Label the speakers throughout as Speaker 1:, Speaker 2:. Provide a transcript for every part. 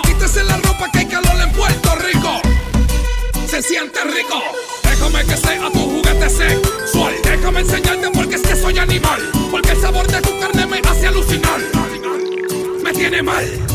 Speaker 1: Quítese la
Speaker 2: ropa que
Speaker 3: hay calor en Puerto Rico. Se siente rico. Déjame que
Speaker 4: sea tu
Speaker 3: juguete sexual. Déjame enseñarte porque
Speaker 4: es que soy animal. Porque el
Speaker 5: sabor de
Speaker 2: tu carne me
Speaker 6: hace alucinar. Me tiene mal.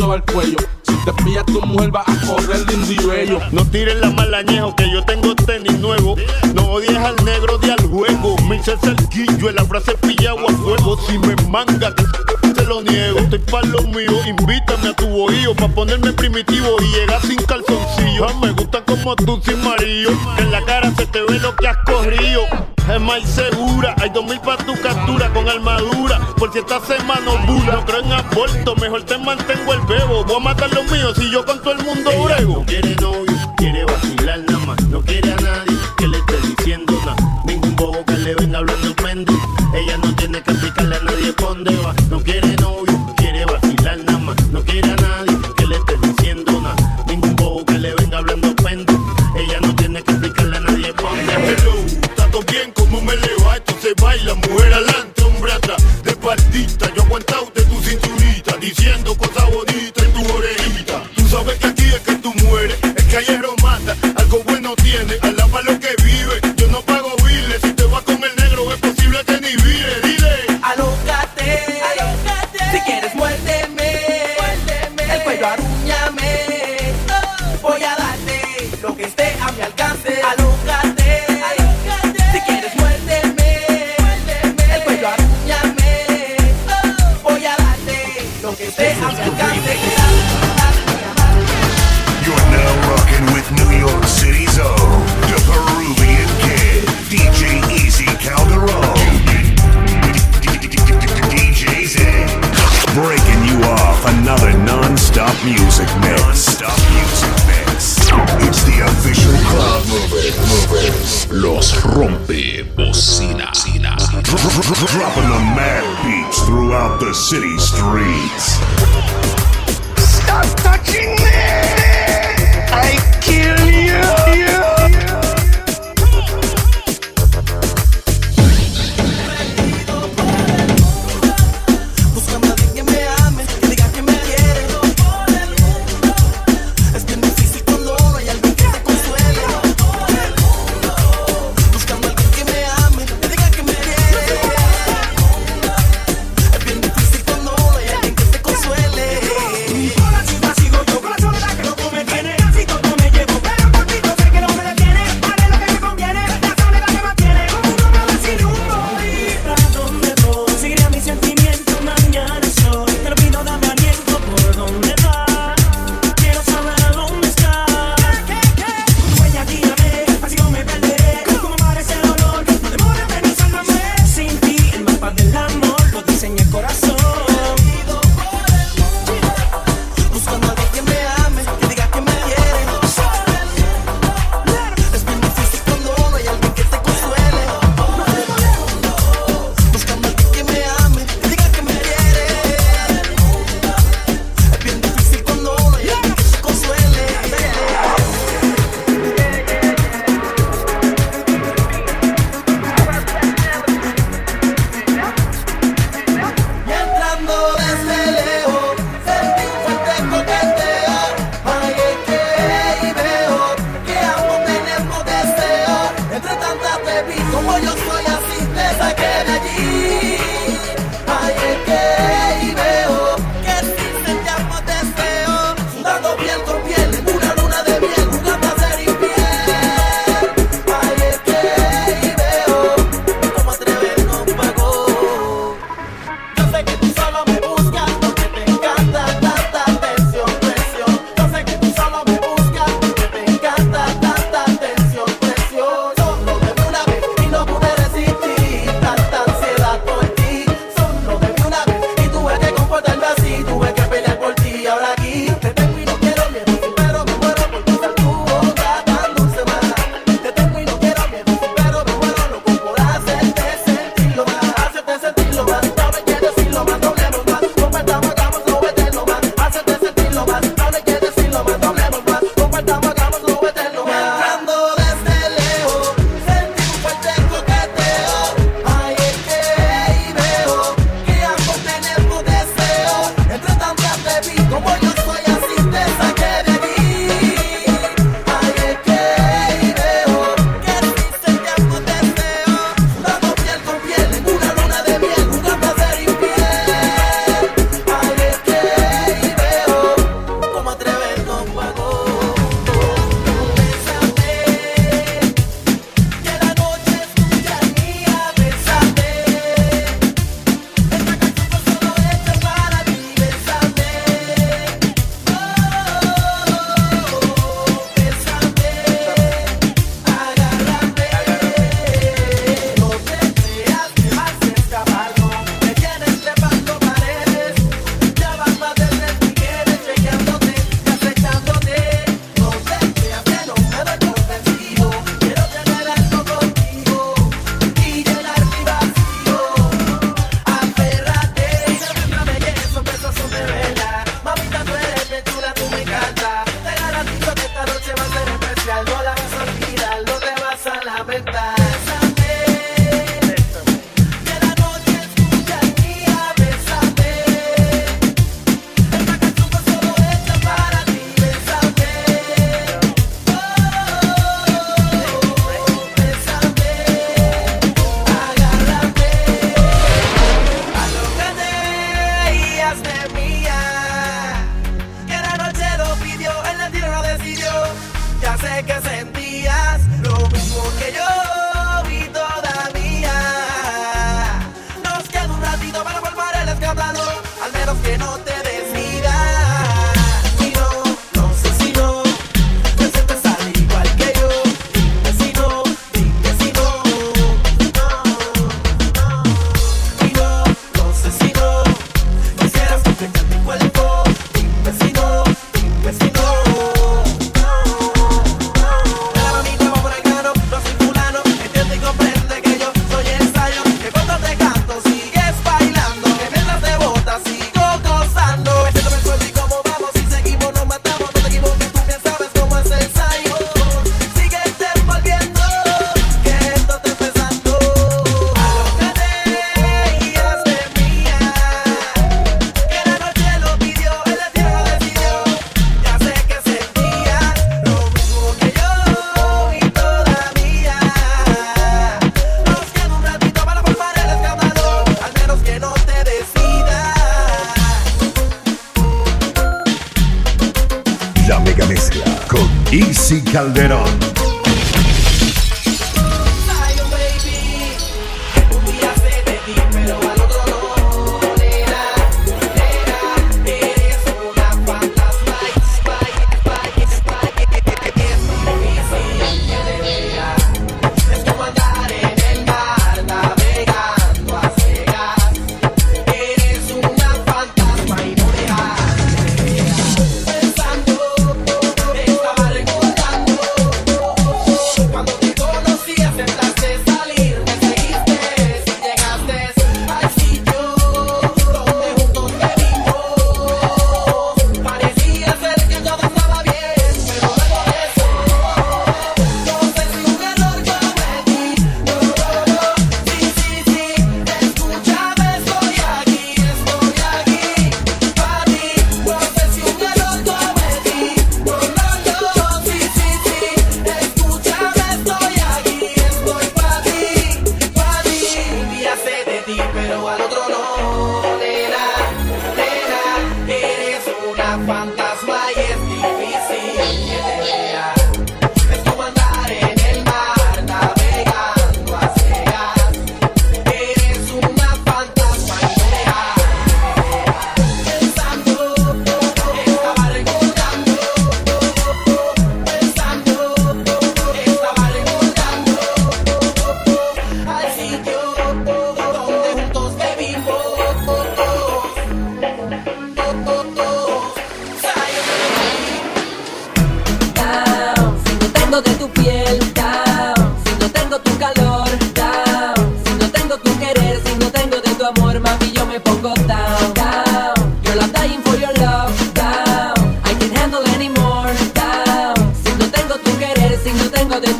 Speaker 7: Si
Speaker 8: te pillas tu mujer vas a correr de indivello.
Speaker 7: No tires la malañejo que yo tengo tenis nuevo. No odies al negro de al juego. Me hice el guillo, la frase pillado a fuego. Si me manga, te lo niego. Estoy pa' lo mío, invítame a tu bohío pa' ponerme primitivo y llegar sin calzoncillo. Me gusta como tú sin marillo, que en la cara se te ve lo que has corrido. Es más segura, hay dos mil pa' tu captura con armadura, por si esta semana no. No creo en aborto, mejor te mantengo el mata los míos si yo con todo el mundo brego.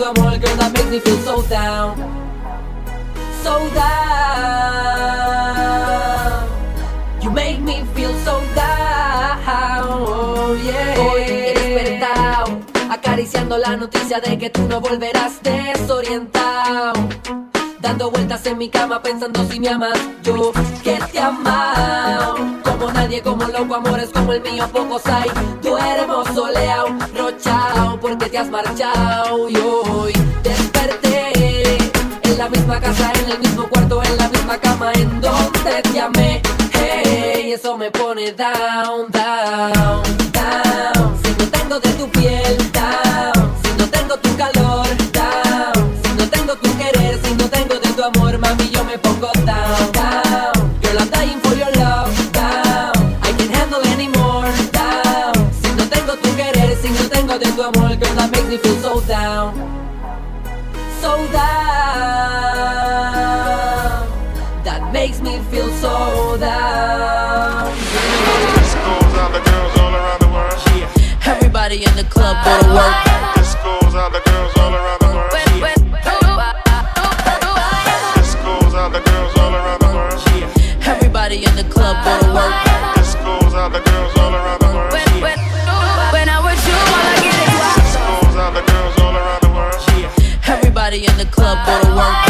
Speaker 7: De tu
Speaker 9: amor,
Speaker 2: girl, that makes me feel so down, so down, you make me feel so down, oh yeah. Hoy despertado, acariciando la noticia de que tú no volverás desorientado. Dando vueltas en mi cama pensando si me amas, yo que te amo. Como nadie, como loco, amores como el mío, pocos hay. Duermo soleado, rochao, porque te has marchado. Y hoy desperté en la misma casa, en el mismo cuarto, en la misma cama, en donde te amé. Hey, eso me pone down, down, down. Si no tengo de tu piel, tu amor, mami, yo me pongo down, down. Girl, I'm dying for your love, down. I can't handle anymore, down. Si no tengo tu querer, si no tengo de tu amor, girl, that makes me feel so down. So down. That makes me feel so down.
Speaker 10: This goes out to girls all around the world.
Speaker 11: Everybody in the club go to work. Everybody in the club go to work.
Speaker 10: This goes out to girls all around the world.
Speaker 11: When I'm with you, all I get is
Speaker 10: This goes out to girls all around the world.
Speaker 11: Everybody in the club go to work.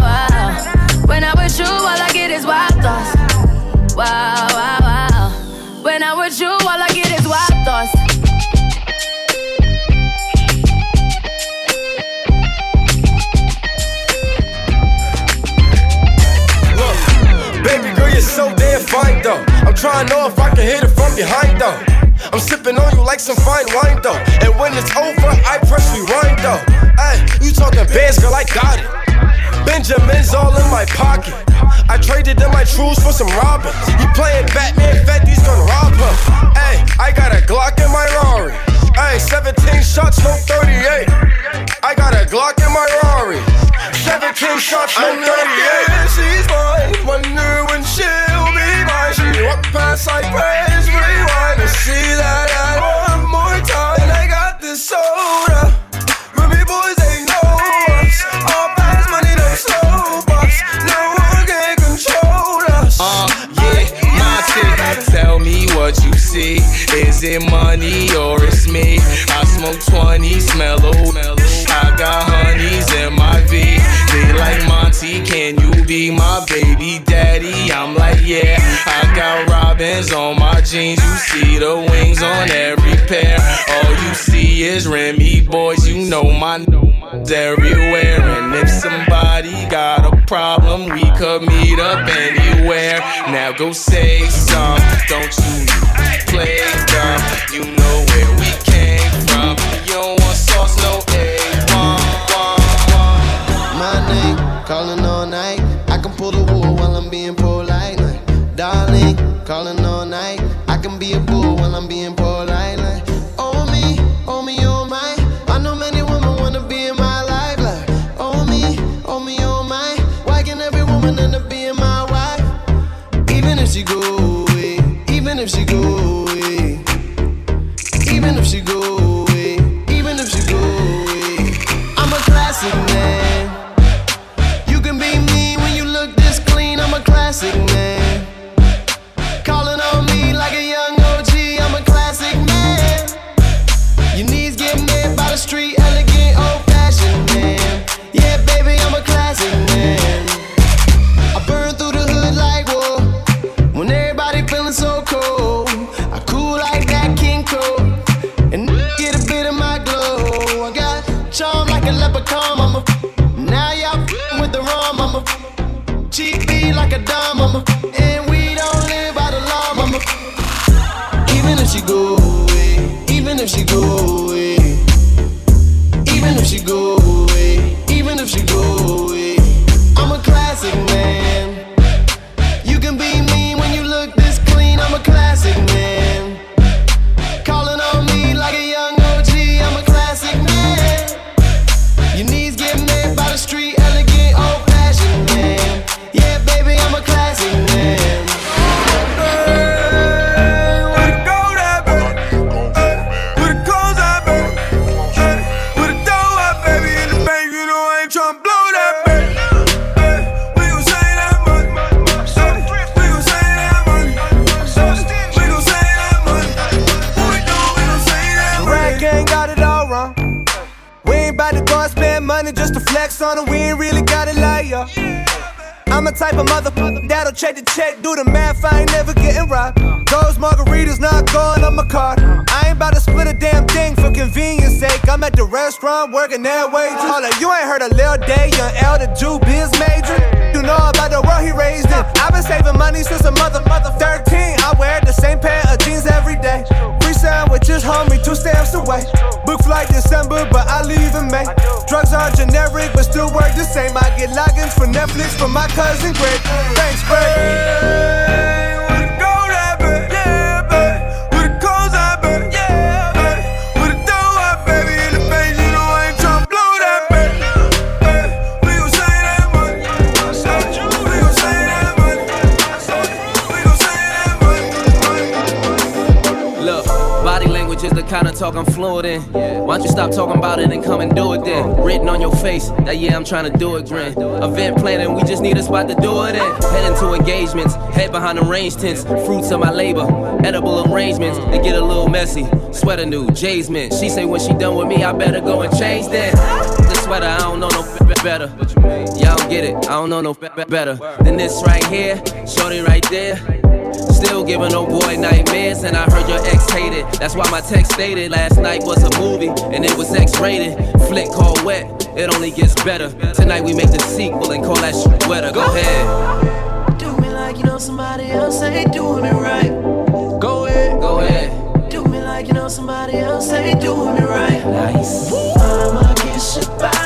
Speaker 12: Trying to know if I can hit it from behind though. I'm sipping on you like some fine wine though. And when it's over, I press rewind though. Hey, you talking bands, girl, I got it. Benjamin's all in my pocket. I traded in my trues for some robins. You playing Batman, Fetty's gonna rob him. Hey, I got a Glock in my Rari. Hey, 17 shots, no 38. I got a Glock in my Rari. 17 shots, no 38. She's mine. Wonder when she'll be mine. She walk past like praise, rewind to see that I one more time. And I got this soda. Remy boys, they know us. All fast money, them slow bucks. No one can control us.
Speaker 13: Uh, yeah, my ticket. Tell me what you see. Is it money or it's me? I smoke 20, smell mellow. I got honeys in my V. Like Monty, can you be my baby daddy? I'm like, yeah. I got robins on my jeans. You see the wings on every pair. All you see is Remy boys. You know my n***s everywhere. And if somebody got a problem, we could meet up anywhere. Now go say some. Don't you play dumb. You know where we came from. You don't want sauce, no
Speaker 1: if she go away, even if she go away,
Speaker 14: type of mother that'll check the check, do the math, I ain't never getting robbed. Those margaritas not going on my card. I ain't about to split a damn thing for convenience sake. I'm at the restaurant working that way. All you ain't heard a Lil Day, young elder, Jew, biz major. You know about the world he raised in. I've been saving money since a mother, mother 13. I wear the same pair of jeans every day sandwiches, homie, two stamps away. Book flight December, but I leave in May. Drugs are generic, but still work the same. I get logins for Netflix from my cousin Greg. Thanks, Greg.
Speaker 15: kinda talk I'm fluent in. Why don't you stop talking about it and come and do it then? Written on your face that yeah, I'm trying to do it, grin. Event planning, we just need a spot to do it in. Heading to engagements, head behind the range tents. Fruits of my labor, edible arrangements. They get a little messy. Sweater new, Jay's mint. She say when she done with me, I better go and change that. The sweater, I don't know no better. Y'all get it, I don't know no better than this right here. Shorty right there still giving old boy nightmares, and I heard your ex hated. That's why my text stated last night was a movie, and it was X-rated. Flick called Wet. It only gets better. Tonight we make the sequel and call that shit wetter. Go ahead.
Speaker 16: Do me like you know somebody else ain't doing it right.
Speaker 15: Go ahead. Go ahead.
Speaker 16: Do me like you know somebody else ain't doing it right.
Speaker 15: Nice.
Speaker 16: I'ma kiss you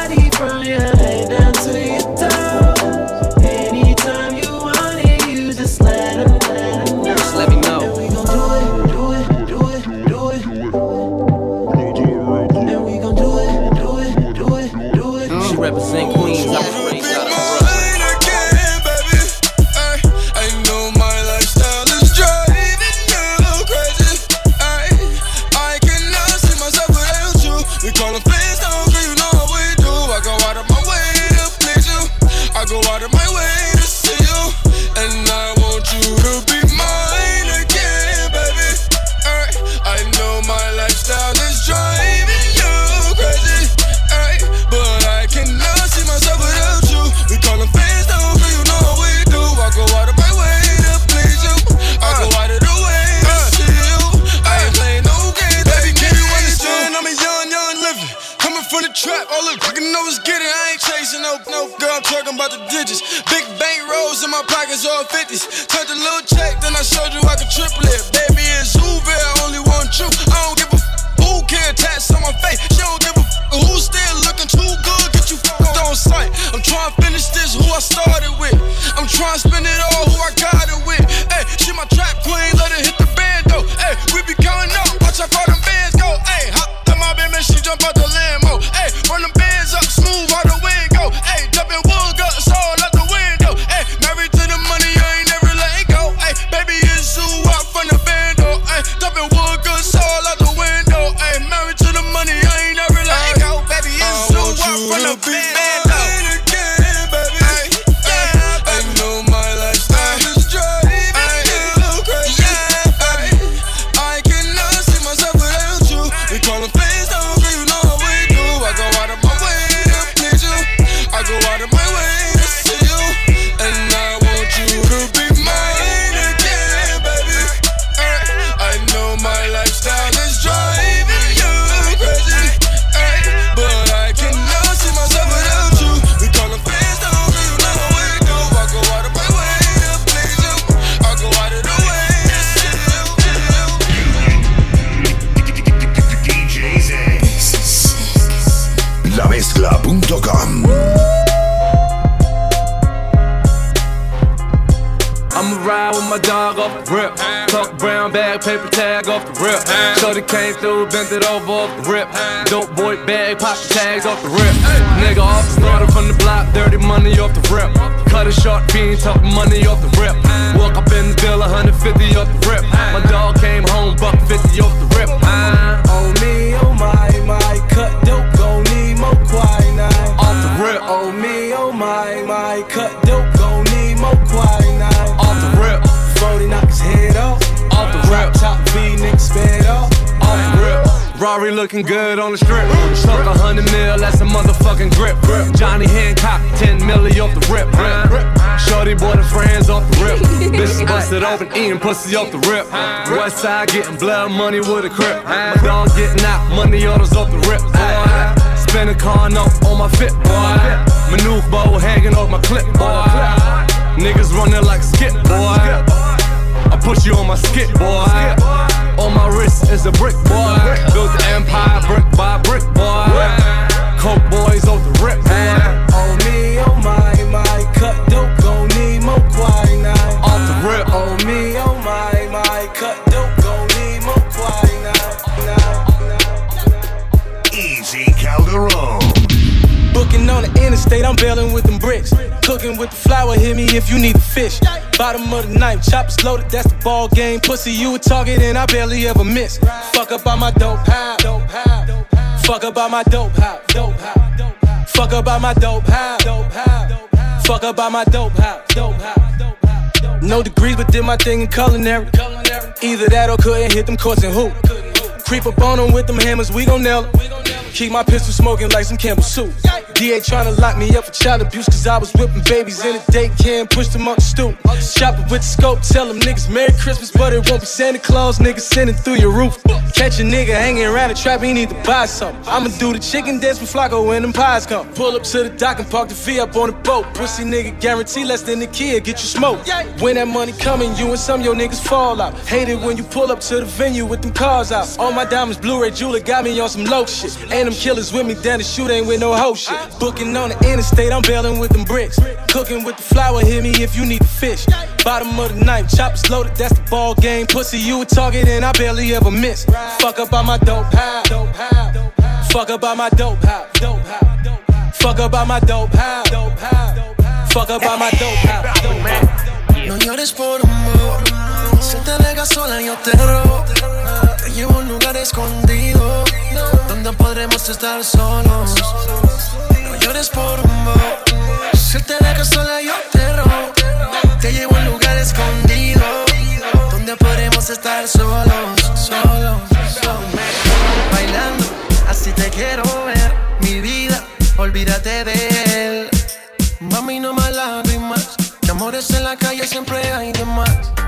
Speaker 15: surgery,
Speaker 17: I can triple it.
Speaker 8: Eating pussy off the rip. West side getting blood money with a crip. My dog getting out, money orders off the rip. Boy. Spin a car note on my fit, boy. Maneuver bow hanging off my clip, boy. Niggas running like skip, boy. I put you on my skip, boy. On my wrist is a brick, boy. Built the empire brick by brick, boy. Coke boys off the rip, boy.
Speaker 18: On me, oh my, my, cut dope, gon' need more quinine.
Speaker 8: The.
Speaker 18: On me, oh my, my, cut dope, gon' need more quinine.
Speaker 19: Easy Calderon.
Speaker 18: Booking on the interstate, I'm bailing with them bricks. Cooking with the flour, hit me if you need the fish. Bottom of the knife, choppers loaded, that's the ball game. Pussy, you a target, and I barely ever miss. Fuck up on my dope house. Fuck up on my dope house. Fuck up on my dope house. Fuck up on my dope house. No degrees, but did my thing in culinary. Either that or couldn't hit them courts and hoop. Creep up on them with them hammers, we gon' nail 'em. Keep my pistol smoking like some Campbell soup. DA tryna lock me up for child abuse, cause I was whipping babies in a daycare and pushed them up the stoop. Chopper with the scope, tell them niggas Merry Christmas, but it won't be Santa Claus, niggas sending through your roof. Catch a nigga hanging around the trap, he need to buy something. I'ma do the chicken dance with Flacco when them pies come. Pull up to the dock and park the fee up on the boat. Pussy nigga guarantee less than the kid, get you smoked. When that money coming, you and some your niggas fall out. Hate it when you pull up to the venue with them cars out. All my diamonds, Blu-ray jeweler got me on some low shit. And them killers with me down the shoot ain't with no hoe shit. Booking on the interstate, I'm bailing with them bricks. Cooking with the flour, hit me if you need the fish. Bottom of the knife, choppers loaded, that's the ball game. Pussy, you a target and I barely ever miss. Fuck up on my dope house. Fuck up on my dope house. Fuck up on my dope house. Fuck up on my dope house.
Speaker 20: No llores por amor. Si te dejas sola, yo te robo. Te llevo a un lugar escondido. Donde podremos estar solos. Llores por amor. Si te dejas sola, yo te robo. Te llevo a un lugar escondido. Donde podremos estar solos. Solos. solos. Bailando, así te quiero ver. Mi vida, olvídate de él. Mami, no más lágrimas. Que amores en la calle siempre hay de más.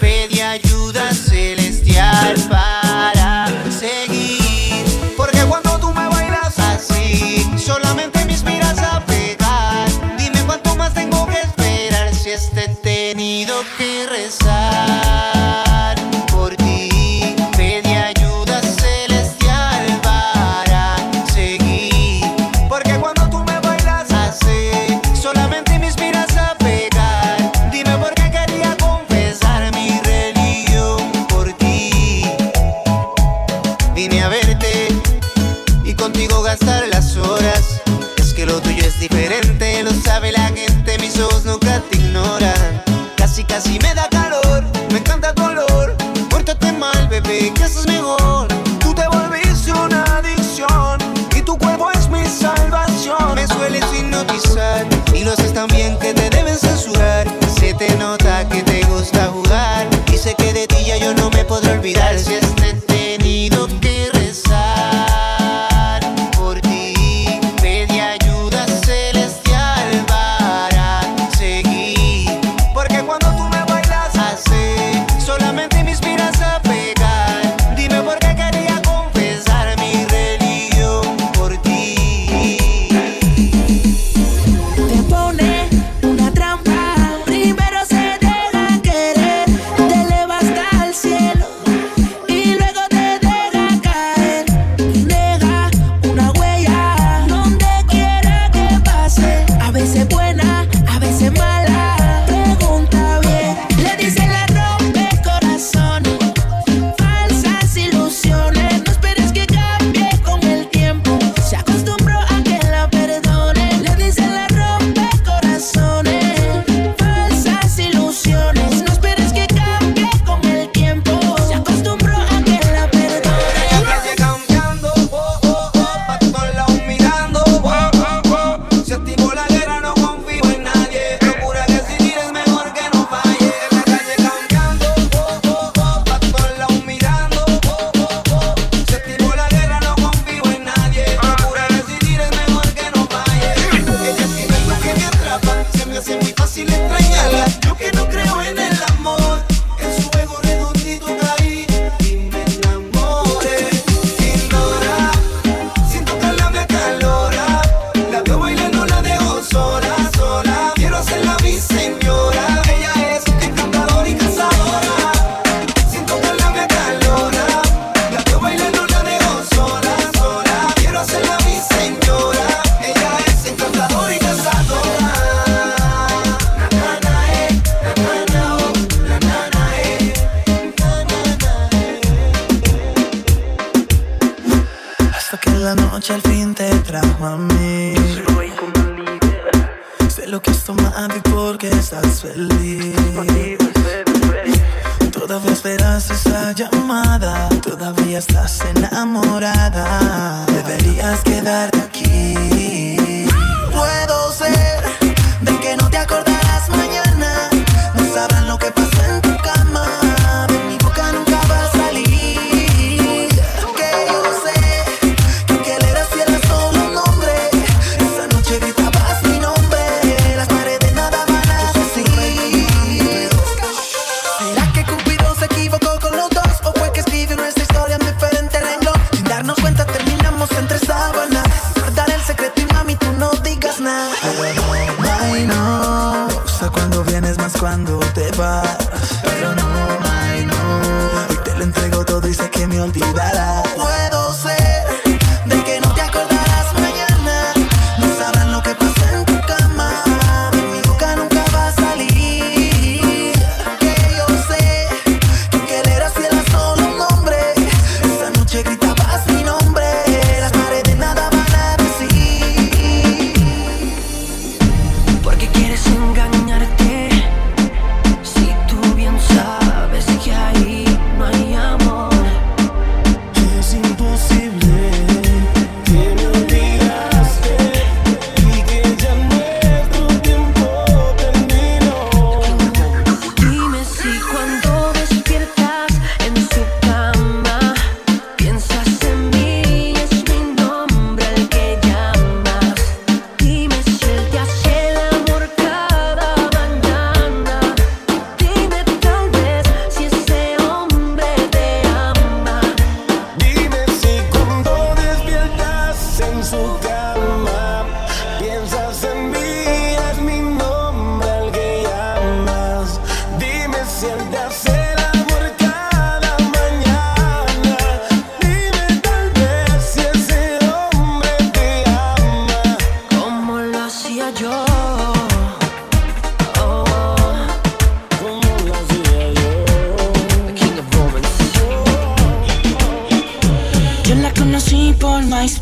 Speaker 1: Pede ajuda.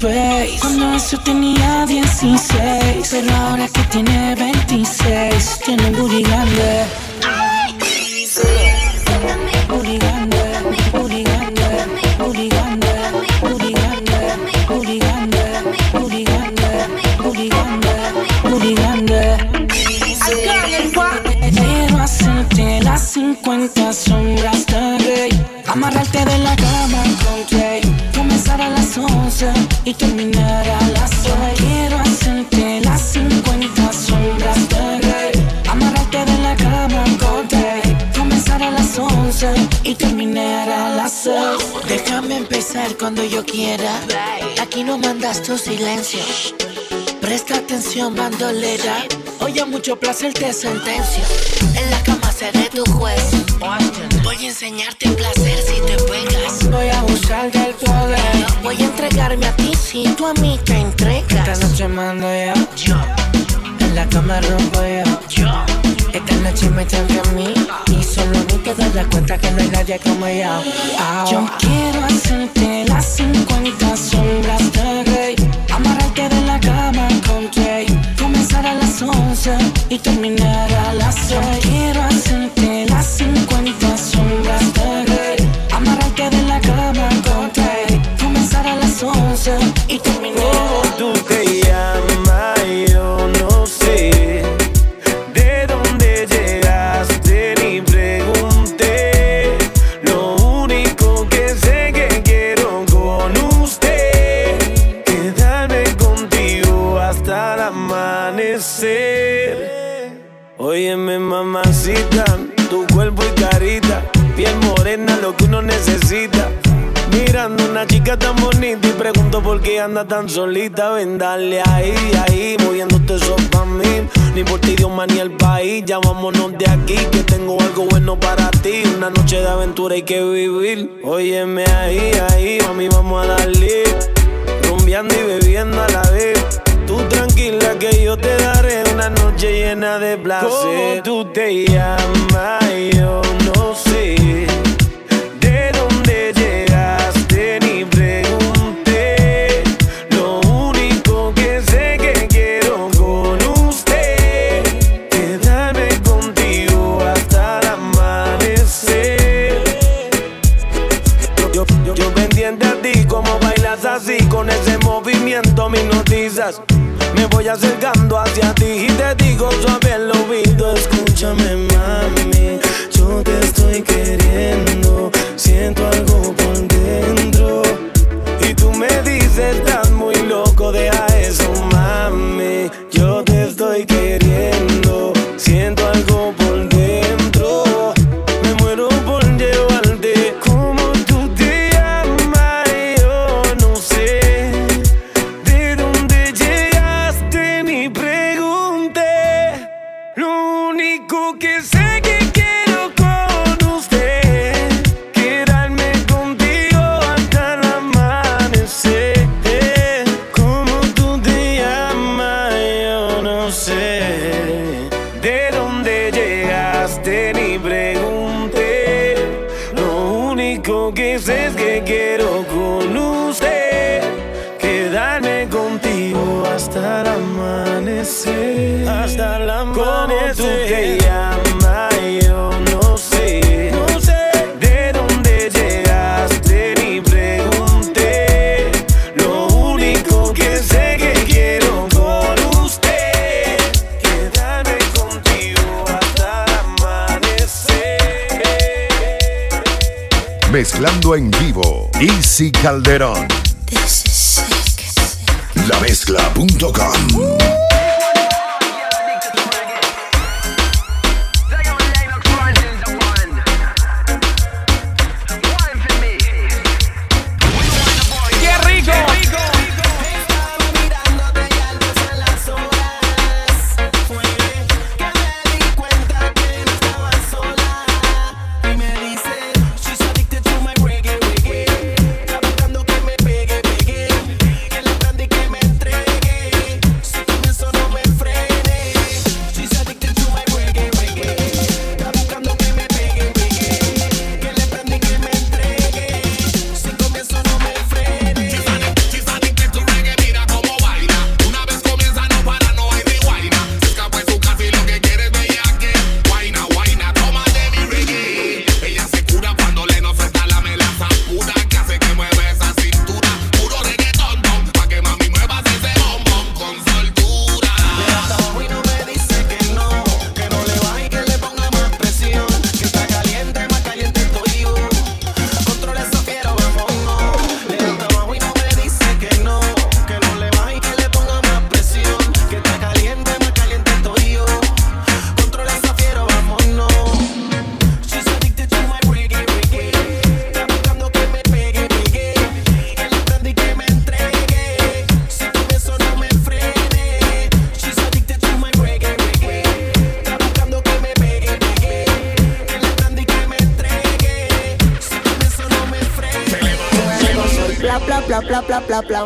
Speaker 1: Cuando eso
Speaker 21: tenía 16, pero ahora que tiene 26, tiene un booty grande.
Speaker 22: yo quiera. Aquí no mandas tu silencio. Presta atención, bandolera. Hoy a mucho placer te sentencio. En la cama seré tu juez. Voy a enseñarte placer si te pegas.
Speaker 21: Voy a abusar del poder.
Speaker 22: Voy a entregarme a ti si tú a mí te entregas.
Speaker 21: Esta noche mando yo. En la cama rompo yo. Esta noche me chanca a mí Y solo tú te darás cuenta que no hay nadie como ella oh. Yo quiero hacerte las 50 sombras de rey Amarrarte de la cama con Jay Comenzar a las 11 y terminar a las
Speaker 23: tan solita, ven dale ahí, ahí, moviéndote eso pa' mí. Ni por ti, Dios, ni el país, ya de aquí, que tengo algo bueno para ti. Una noche de aventura hay que vivir. Óyeme ahí, ahí, a mí vamos a darle. Rumbeando y bebiendo a la vez. Tú tranquila que yo te daré una noche llena de placer. ¿Cómo tú te llamas? Yo Me voy acercando hacia ti y te digo suave al oído. Escúchame, mami, yo te estoy queriendo. Siento algo por dentro. Y tú me dices, estás
Speaker 1: Mezclando en vivo, Easy Calderón. La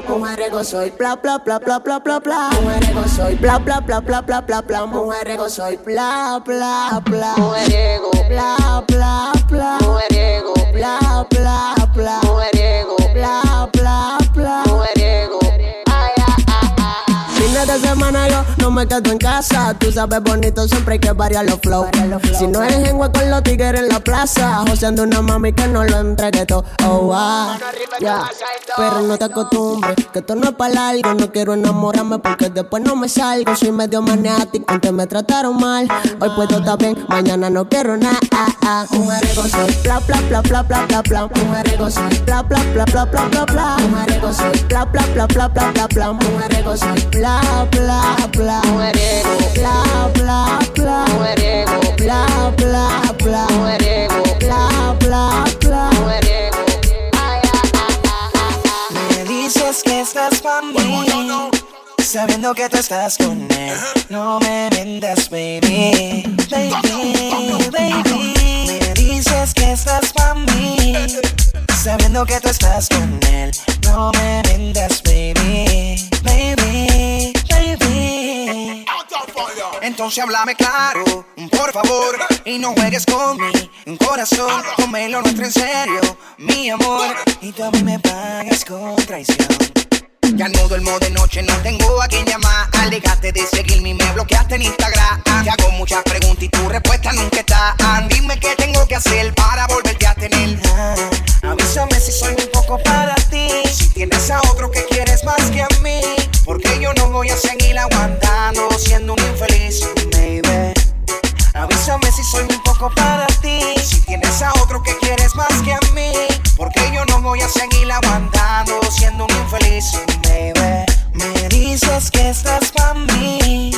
Speaker 24: bla Mujerego soy bla bla bla bla bla bla bla Mujerego soy bla bla bla bla bla bla bla Mujerego soy bla bla bla Mujeriego bla bla bla Mujeriego bla bla bla me quedo en casa. Tú sabes bonito, siempre hay que variar los flow. Si no es en con los tigres en la plaza, joseando una mami que no lo entregue todo. Oh, ah. Pero no te acostumbres, que esto no es para largo. No quiero enamorarme porque después no me salgo. Soy medio maniático, antes me trataron mal. Hoy puedo estar bien, mañana no quiero nada. Ah, ah. Mujeriego soy bla bla bla bla bla bla bla. Mujeriego soy bla bla bla bla bla bla bla. Mujeriego soy bla bla bla bla bla bla bla. Mujeriego soy bla bla bla. Bla bla bla. Bla bla bla. Bla bla bla.
Speaker 25: Me dices que estás Sabiendo que tú estás con él No me vendas, baby Baby, baby Me dices que estás pa' mí Sabiendo que tú estás con él No me vendas, baby Baby,
Speaker 26: Entonces háblame claro, por favor, y no juegues con mi corazón. Ponme lo nuestro en serio, mi amor.
Speaker 25: Y tú a mí me pagas con traición
Speaker 1: Ya no duermo de noche, no tengo a quien llamar. Alegaste de seguirme y me bloqueaste en Instagram. Te hago muchas preguntas y tu respuesta nunca está. Dime qué tengo que hacer para volverte a tener. Avísame si soy un poco para ti. Si tienes a otro que quieres más que a mí. Porque yo no voy a seguir aguantando siendo un infeliz, baby. Avísame si soy un poco para ti. Si tienes a otro que quieres más que a mí. Porque yo no voy a seguir aguantando siendo un infeliz, baby. Me dices que estás para mí.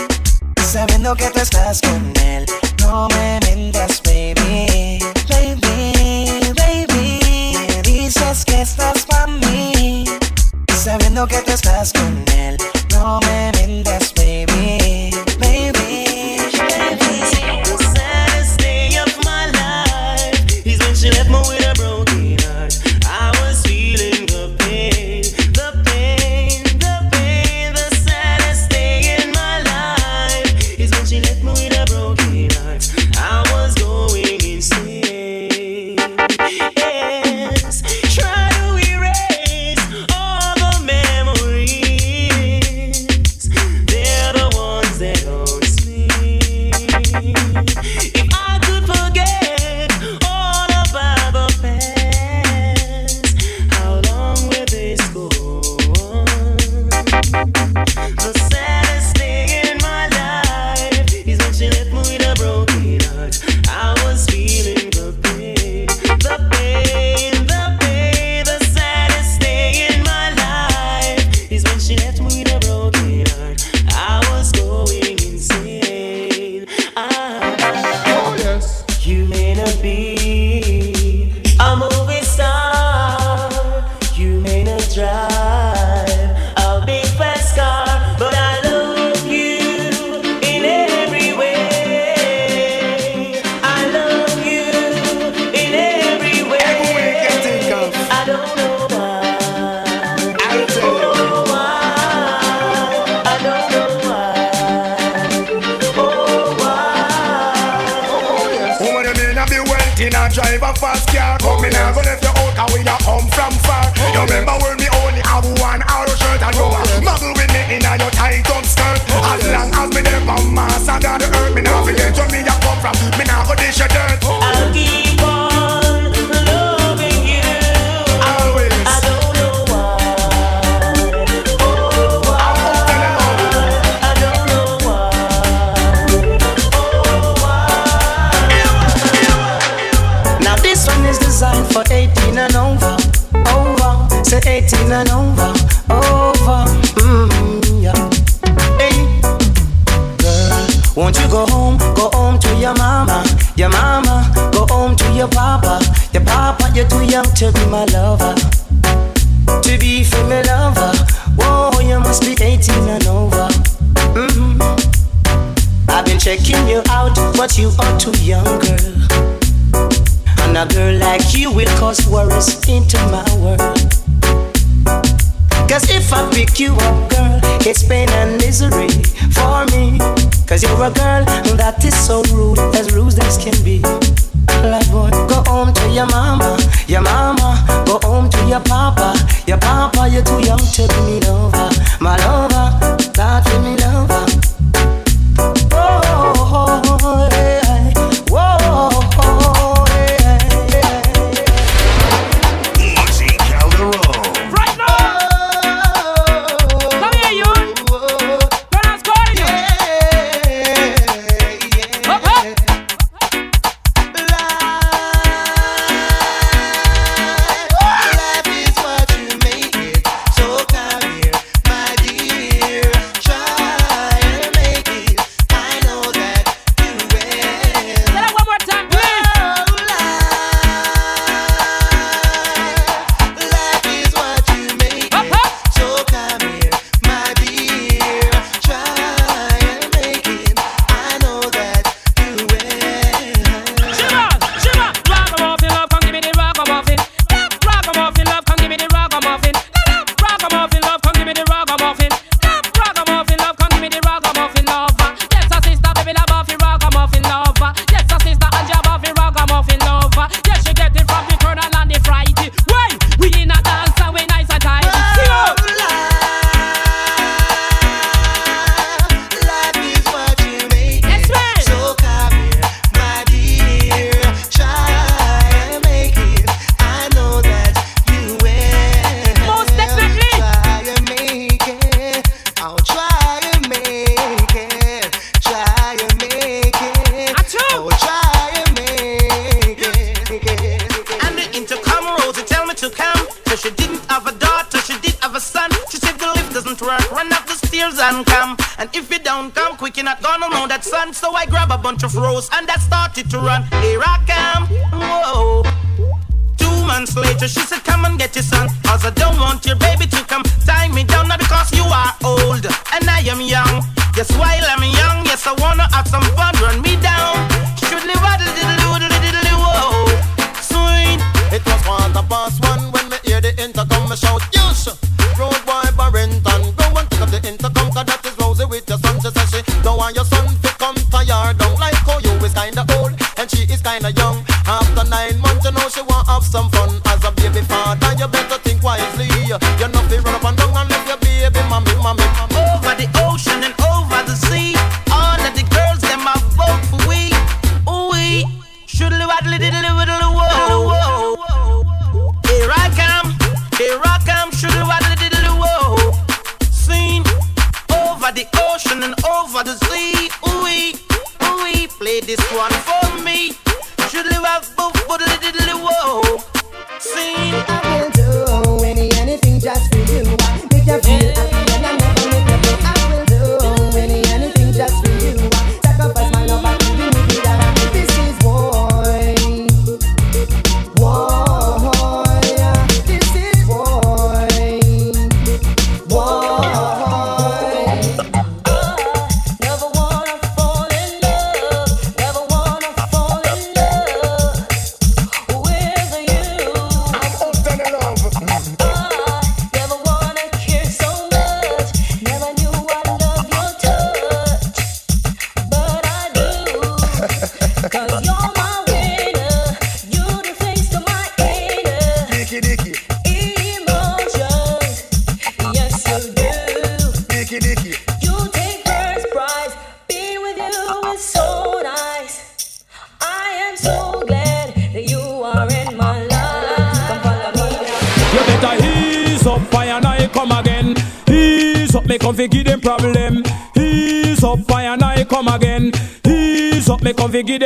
Speaker 1: Sabiendo que tú estás con él. No me mientas, baby. Baby, baby. Me dices que estás para mí. Sabiendo que tú estás con él. No me mientas,
Speaker 25: nah go
Speaker 1: to be my lover. To be me lover. Whoa, you must be 18 and over. Mm. I've been checking you out, but you are too young, girl. And a girl like you will cause worries into my world. Cause if I pick you up, girl, it's pain and misery for me. Cause you're a girl and that is so rude, as rude as can be. Like boy, go home to your mama, your mama, go home to your papa, your papa, you're too young to be me lover, my lover,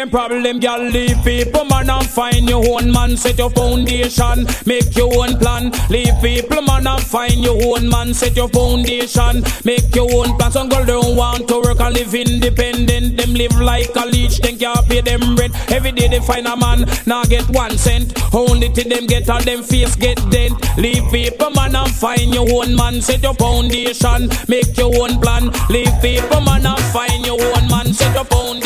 Speaker 27: them
Speaker 28: problem. Girl, leave people man and find your own man. Set your foundation, make your own plan. Leave people man and find your own man. Set your foundation, make your own plan. Some girl don't want to work and live independent. Them live like a leech, then can't pay them rent. Every day they find a man, now get one cent. Only till them get all them face get dent. Leave people man and find your own man. Set your foundation, make your own plan. Leave people man and find your own man. Set your foundation,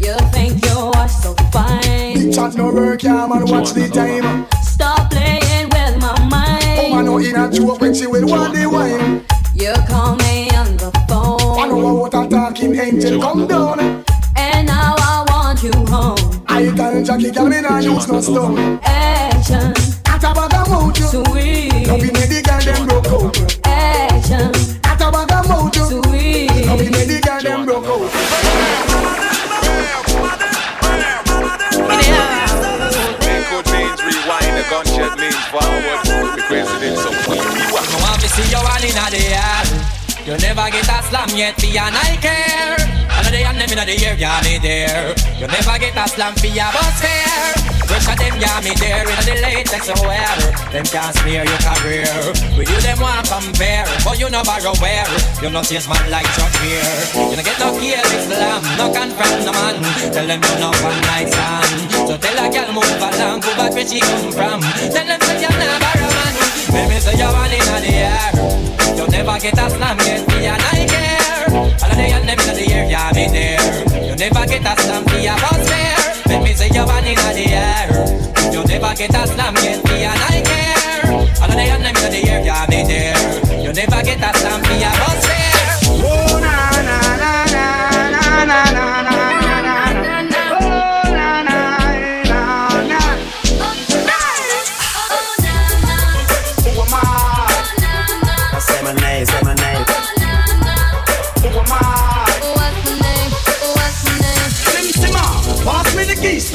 Speaker 28: You
Speaker 29: think you are so fine.
Speaker 30: Big chat no work, yeah man. Watch the time.
Speaker 29: Stop playing with my mind.
Speaker 30: Oh man, no in a joke when she will want the wine.
Speaker 29: You call me on the phone.
Speaker 30: I know what a talking angel come down.
Speaker 29: And now I want you home.
Speaker 30: I can Jackie can me not use no stone.
Speaker 29: Action,
Speaker 30: At a bag of mouth,
Speaker 29: sweet.
Speaker 30: Hope you made the girl them broke out.
Speaker 29: Action,
Speaker 30: you the
Speaker 31: air. You never get a slam yet, me and I care. Another day and them in the year, yeah me there. You never get a slam for your bus fare. Pressure them, yeah me there. In the latest wear, them can't smear your career. With you them want compare, but you no borrow wear. You no chase man like Chuck here. You no get no kill Islam, no confront no man. Tell them you no one night stand. So tell a girl move along, go back where she come from. Tell them say you never borrow man. Baby say you want in the air. You'll never get a slam, get me a Niger. All of the young them in the air, yeah, me there. You'll never get a slam, me a boss there. Let me see your one in the air. You'll never get a slam, get me a Niger. All of the young them in the air, yeah, me there. You'll never get a slam, me a boss there.
Speaker 30: Oh, na na na na na na na.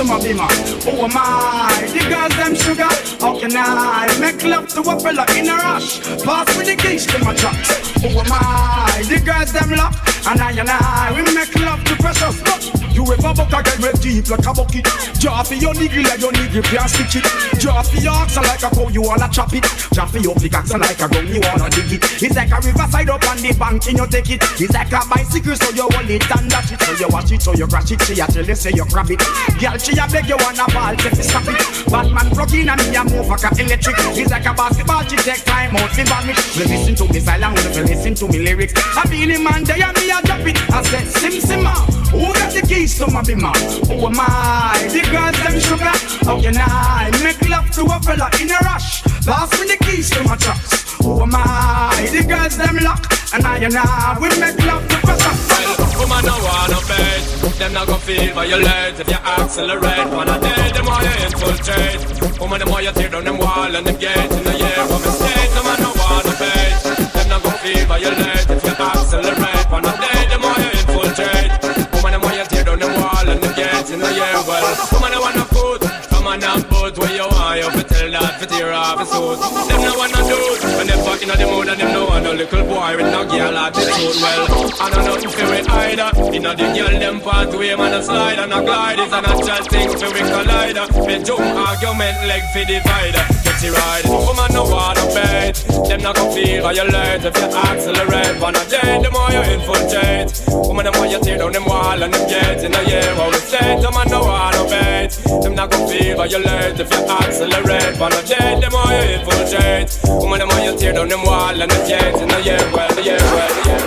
Speaker 32: my
Speaker 14: be Oh my, the girls them sugar. How can I make love to a fella in a rush? Pass me the keys to my trucks. Oh my, the girls them lock. And I and I, we make love to precious. Look, you ever buck a girl with deep like a bucket? Draw for your nigga like your nigga can't stitch it. Draw for your ox like a cow, you wanna chop it. Draw for your pickaxe like a gun, you wanna dig it. It's like a riverside up on the bank and you take it. It's like a bicycle, so you hold it and dash it. So you watch it, so you crash it. See, I tell you, say you grab it. Girl, she a beg you wanna take it, stop it. Batman plug in and me a move like a electric. It's like a basketball, she take time out, me vanish. We listen to me silent, we listen to me lyrics. I feel the man there and me a drop it. I said, Sim Simma, who got the keys to my bima? Who am I? The girls them sugar. How can I make love to a fella in a rush? Pass me the keys to my trucks. Who am I? The girls them lock. And I and I, we make love to pressure.
Speaker 33: Woman, no wanna bed. Them not gon' feel violate if you accelerate. Wanna day, them you infiltrate. Woman, them why you tear down them wall and them gate in the year of mistake. No man, no wanna bed. Them not gon' feel violate if you accelerate. Wanna day, them you infiltrate. Woman, them why you tear down them wall and them gate in the year. Well, woman, I wanna put. Come on and put where you want you tell that fi tear off his suit. Them no wanna do fucking on the mood and them no want no little boy with no girl attitude. Well, I know nothing fi we either. Inna the girl them pathway man a slide and a glide is a natural thing fi we collide. Me jump argument leg fi divide. Get it right, woman no wanna bait. Them not gon' feel violate if you accelerate. Wanna date the more you infiltrate. Woman them want you tear down them wall and them gates in the year. What we say, them man no wanna bait. Them not gon' feel violate if you accelerate. Wanna date the more you infiltrate. Woman them want you tear down them wall and gates in the. Well, the well, the well.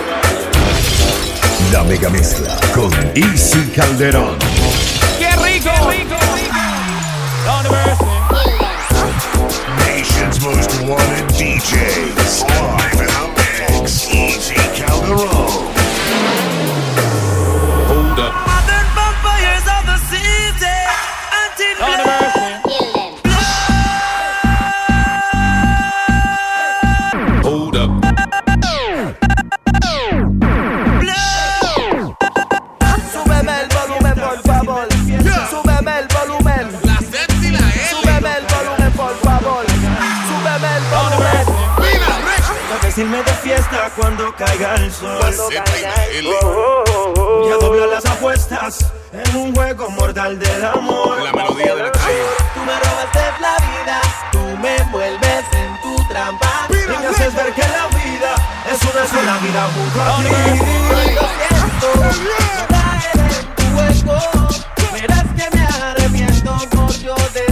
Speaker 34: La mega mezcla con Easy Calderón.
Speaker 14: ¡Qué rico!
Speaker 34: Nation's most wanted DJs. Live in the mix. Easy Calderón.
Speaker 25: A decirme de fiesta cuando caiga el sol.
Speaker 1: Cuando caiga el sol.
Speaker 25: Oh, oh, oh. Y a doblar las apuestas en un juego mortal del amor.
Speaker 35: La melodía de la calle.
Speaker 1: Tú me robaste la vida. Tú me envuelves en tu trampa.
Speaker 25: Y me haces ver que la vida es una sola vida junto a ti.
Speaker 1: Lo siento, no caer en tu juego. Verás que me arrepiento por yo decidir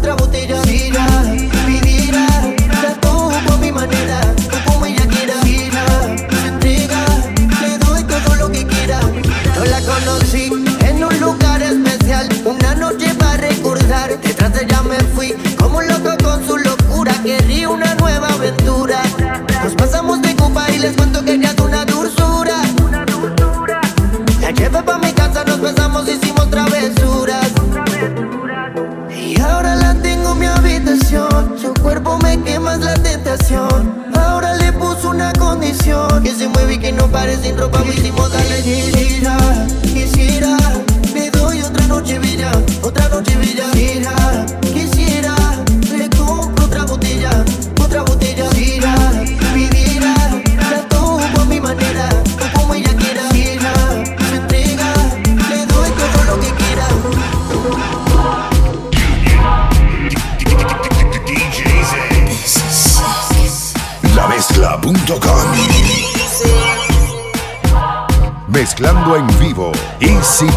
Speaker 1: Otra botella Quisiera,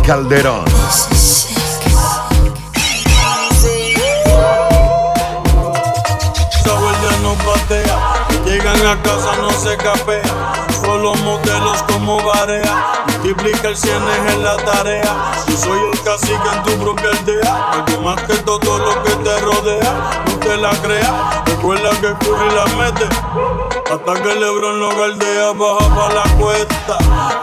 Speaker 34: Calderón.
Speaker 25: Will you
Speaker 36: llegan a casa no se capea. Con los modelos como barea. Multiplica el cienes en la tarea. Yo soy el cacique en tu propia aldea. Porque más que todo lo que te rodea, no te la creas. Recuerda que Curry la mete. Hasta que Lebron lo galdea, baja pa' la cuesta.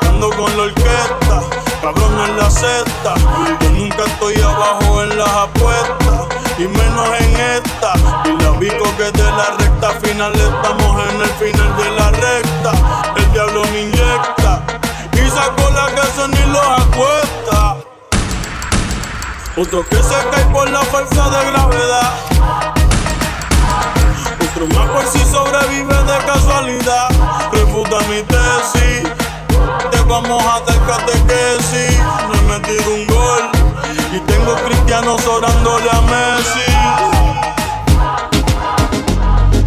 Speaker 36: Ando con la orquesta, cabrón en la cesta. Yo nunca estoy abajo en las apuestas. Y menos en esta. Y la bico que de la recta final estamos en el final de la recta. El diablo me inyecta. Y sacó la casa ni los acuesta. Otro que se cae por la fuerza de gravedad. Otro más por si sobrevive de casualidad. Refuta mi tesis. Te vamos a dar catequesis. No he metido un gol. Y tengo cristianos orándole a Messi.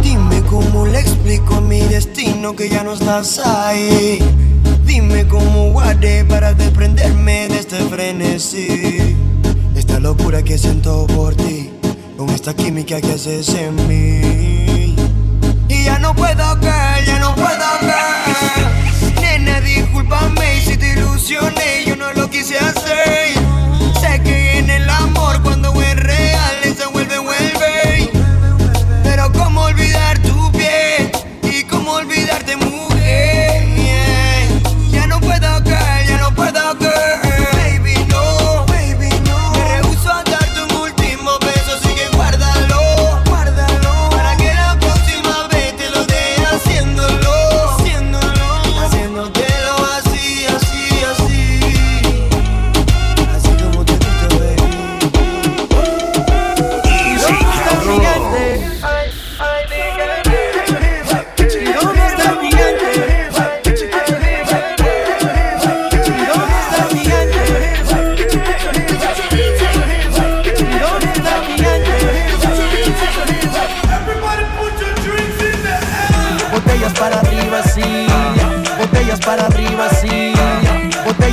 Speaker 37: Dime cómo le explico mi destino que ya no estás ahí. Dime cómo guardé para desprenderme de este frenesí. Esta locura que siento por ti, con esta química que haces en mí. Y ya no puedo caer, ya no puedo caer. Nena, discúlpame si te ilusioné, yo no lo quise hacer. Sé que en el amor cuando es real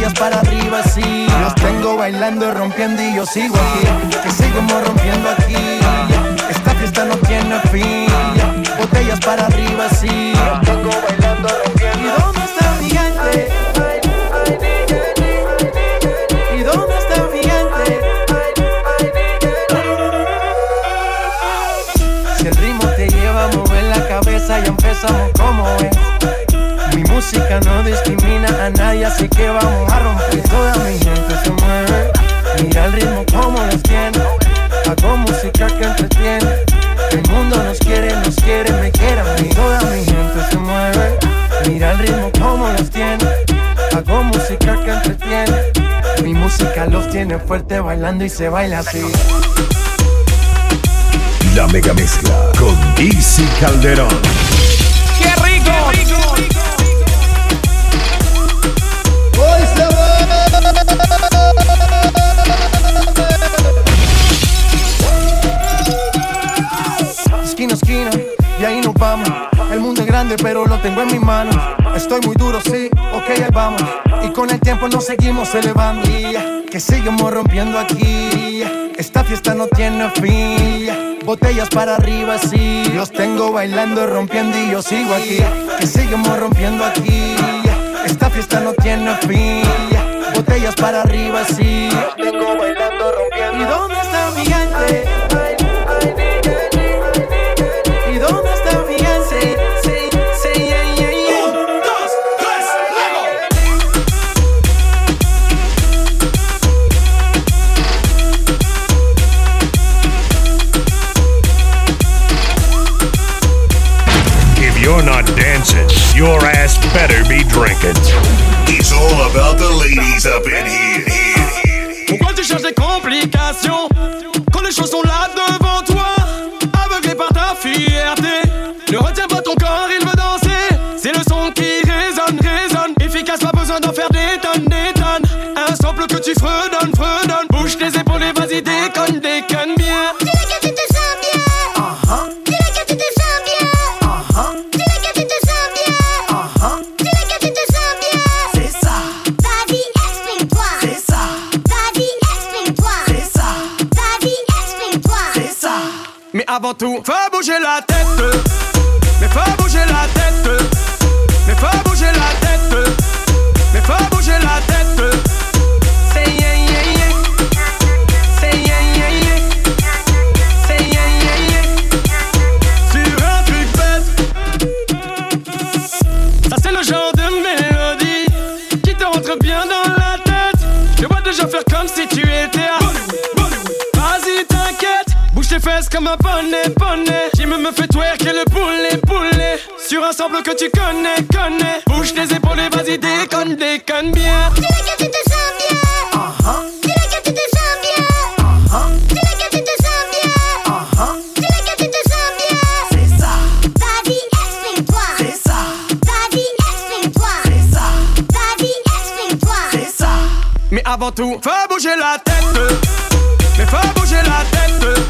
Speaker 37: Botellas para arriba, sí. Los tengo bailando, rompiendo y yo sigo aquí. Que seguimos rompiendo aquí. Esta fiesta no tiene fin. Botellas para arriba, sí. Los tengo bailando, rompiendo. ¿Y dónde está el gigante? ¿Y y empezamos como es. Música no discrimina a nadie, así que vamos a romper. Toda mi gente se mueve. Mira el ritmo como los tiene. Hago música que entretiene. El mundo nos quiere, nos quiere, me quiere mí. Toda mi gente se mueve. Mira el ritmo como los tiene. Hago música que entretiene. Mi música los tiene fuerte bailando y se baila así.
Speaker 19: La mega mezcla con Easy Calderón.
Speaker 37: Vamos. El mundo es grande, pero lo tengo en mis manos. Estoy muy duro, sí, ok, ahí vamos. Y con el tiempo nos seguimos elevando. Que seguimos rompiendo aquí. Esta fiesta no tiene fin. Botellas para arriba, sí. Los tengo bailando, rompiendo y yo sigo aquí. Que seguimos rompiendo aquí. Esta fiesta no tiene fin. Botellas para arriba, sí. Los tengo bailando,
Speaker 19: your ass better be drinking. It's all about the ladies up in here.
Speaker 38: Pourquoi tu cherches des complications Quand les choses sont là devant toi? Aveuglé par ta fierté Ne retiens pas ton corps, il veut danser. C'est le son qui résonne, résonne. Efficace, pas besoin d'en faire des tonnes, des tonnes. Un sample que tu fredonnes, fredonnes. Bouge tes épaules et vas-y, déconne, déconne tout, fais bouger la tête
Speaker 39: Mais faut bouger la tête. Comme un poney, poney. Jim me fait twerker le poulet, poulet. Sur un sample que tu connais, connais. Bouge tes épaules et vas-y déconne, déconne bien.
Speaker 38: Dis-le que tu te sens bien. Dis-le que tu te sens bien. Dis-le que tu te sens bien. Dis-le que tu te sens bien.
Speaker 40: C'est ça,
Speaker 38: Vas-y, explique-toi.
Speaker 40: c'est ça,
Speaker 38: Vas-y, explique-toi.
Speaker 40: c'est ça,
Speaker 38: Vas-y, explique-toi.
Speaker 40: c'est ça.
Speaker 39: Mais avant tout, faut bouger la tête. Mais faut bouger la tête.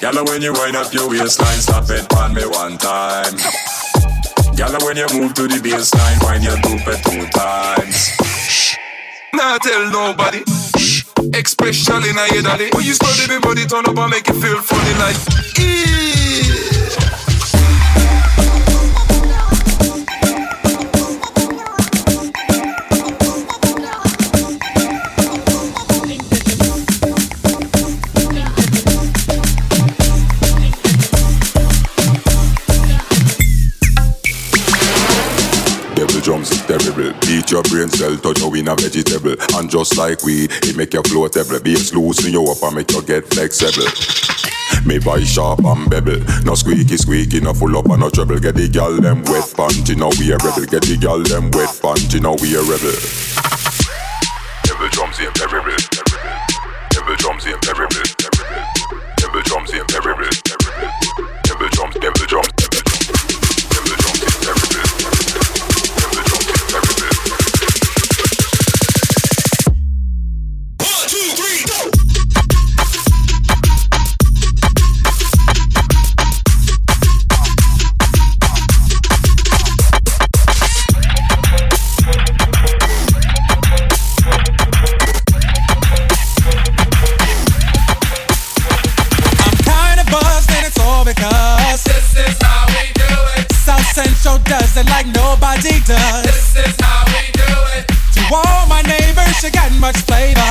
Speaker 41: Gala, when you wind up your waistline, stop it on me one time. Gala, when you move to the baseline, wind your dope it two times.
Speaker 17: Shh, Nah, tell nobody. Shh. Especially in a daddy. When you study me body, turn up and make it feel funny like. "Eee."
Speaker 41: Terrible. Beat your brain cell, touch you in a vegetable. And just like weed, it make you floatable. Bass loosen you up and make you get flexible. Me voice sharp and bevel. No squeaky squeaky, no full up and no treble. Get the gal them wet panty, now we a rebel. Get the gal them wet panty, now we a rebel. Devil drums is terrible. Devil drums is terrible. Devil drums is terrible. Devil
Speaker 30: much flavor.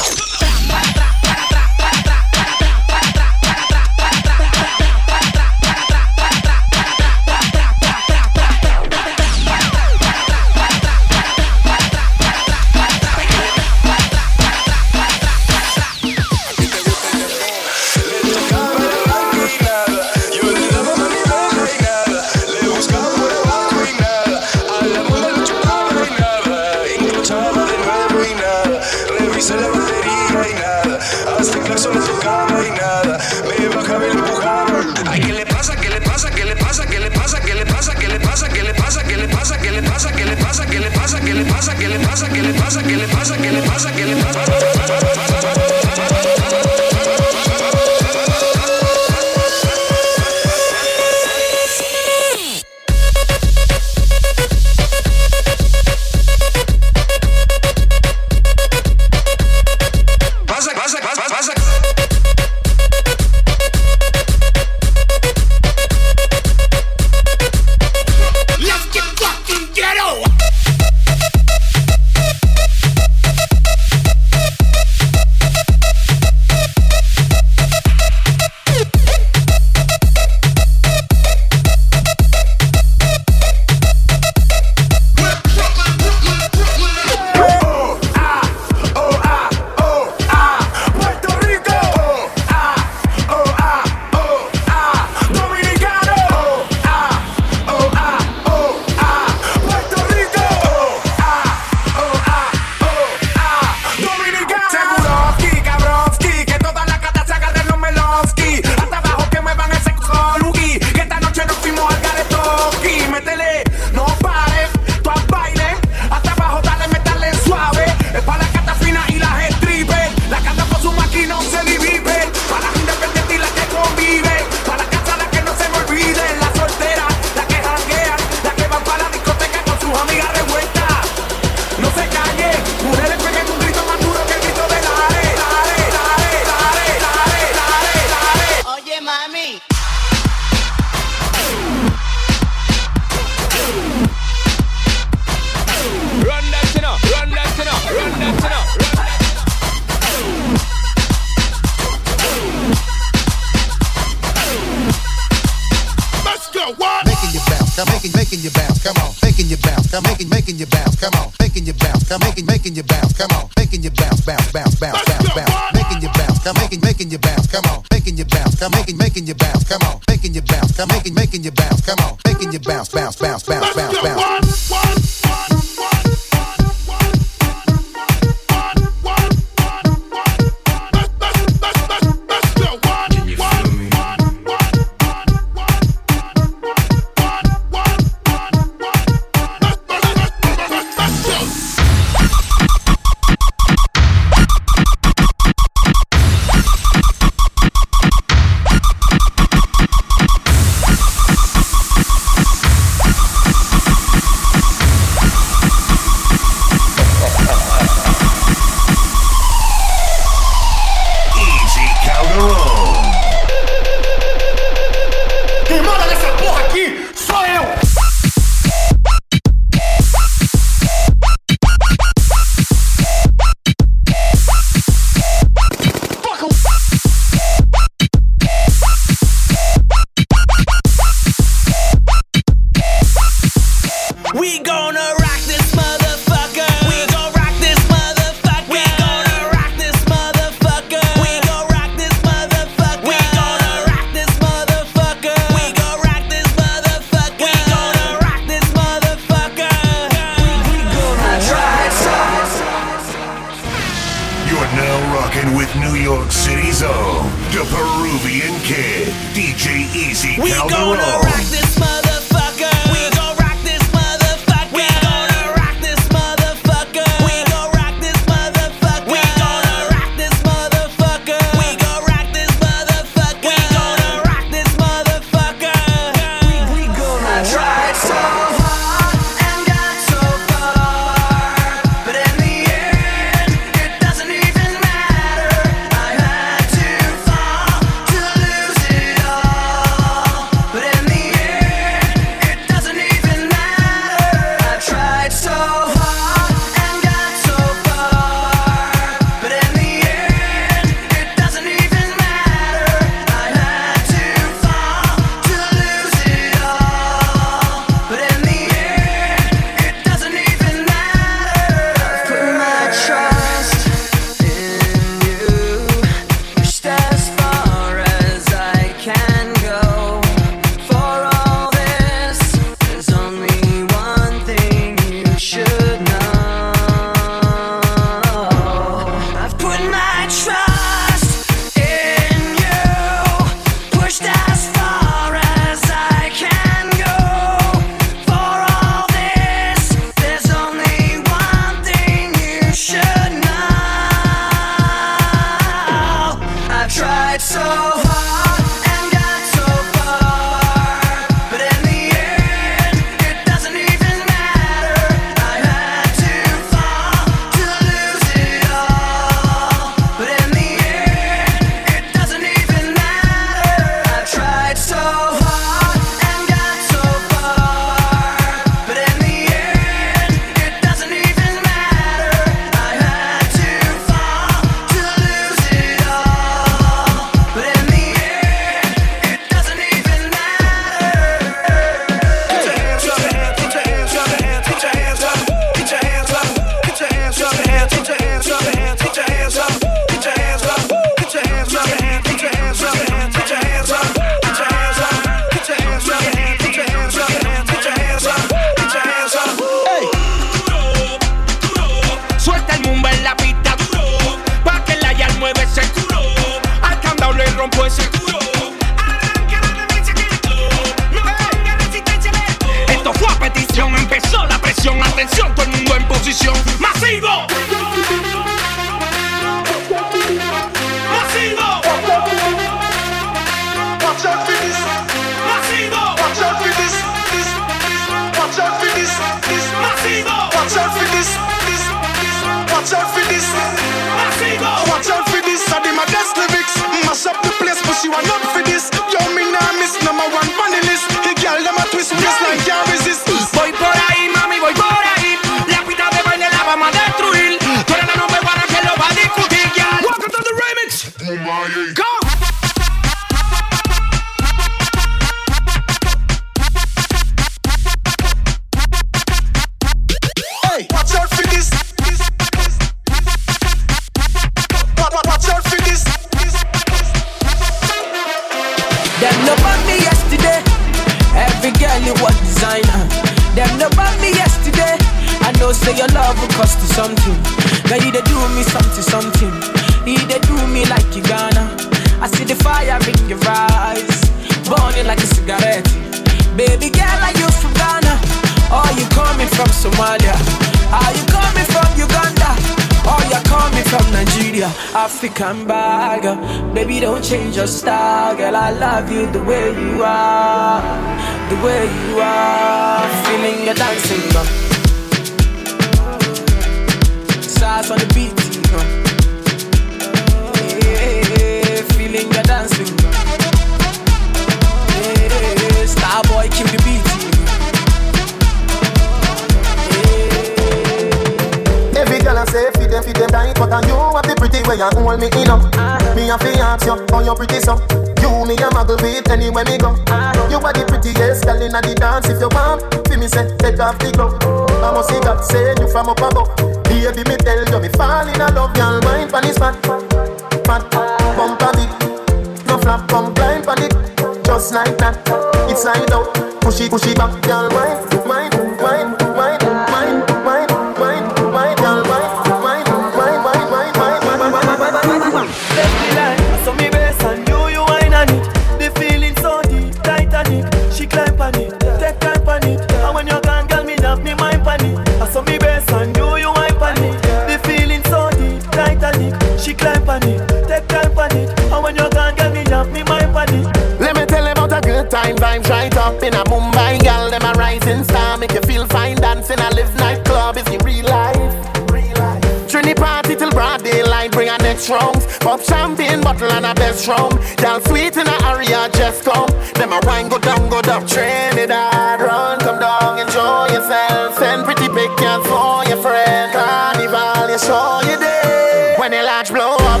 Speaker 42: Trinidad, run, come down, enjoy yourself. Send pretty pictures for your friend. Carnival, you show you day. When the large blow up.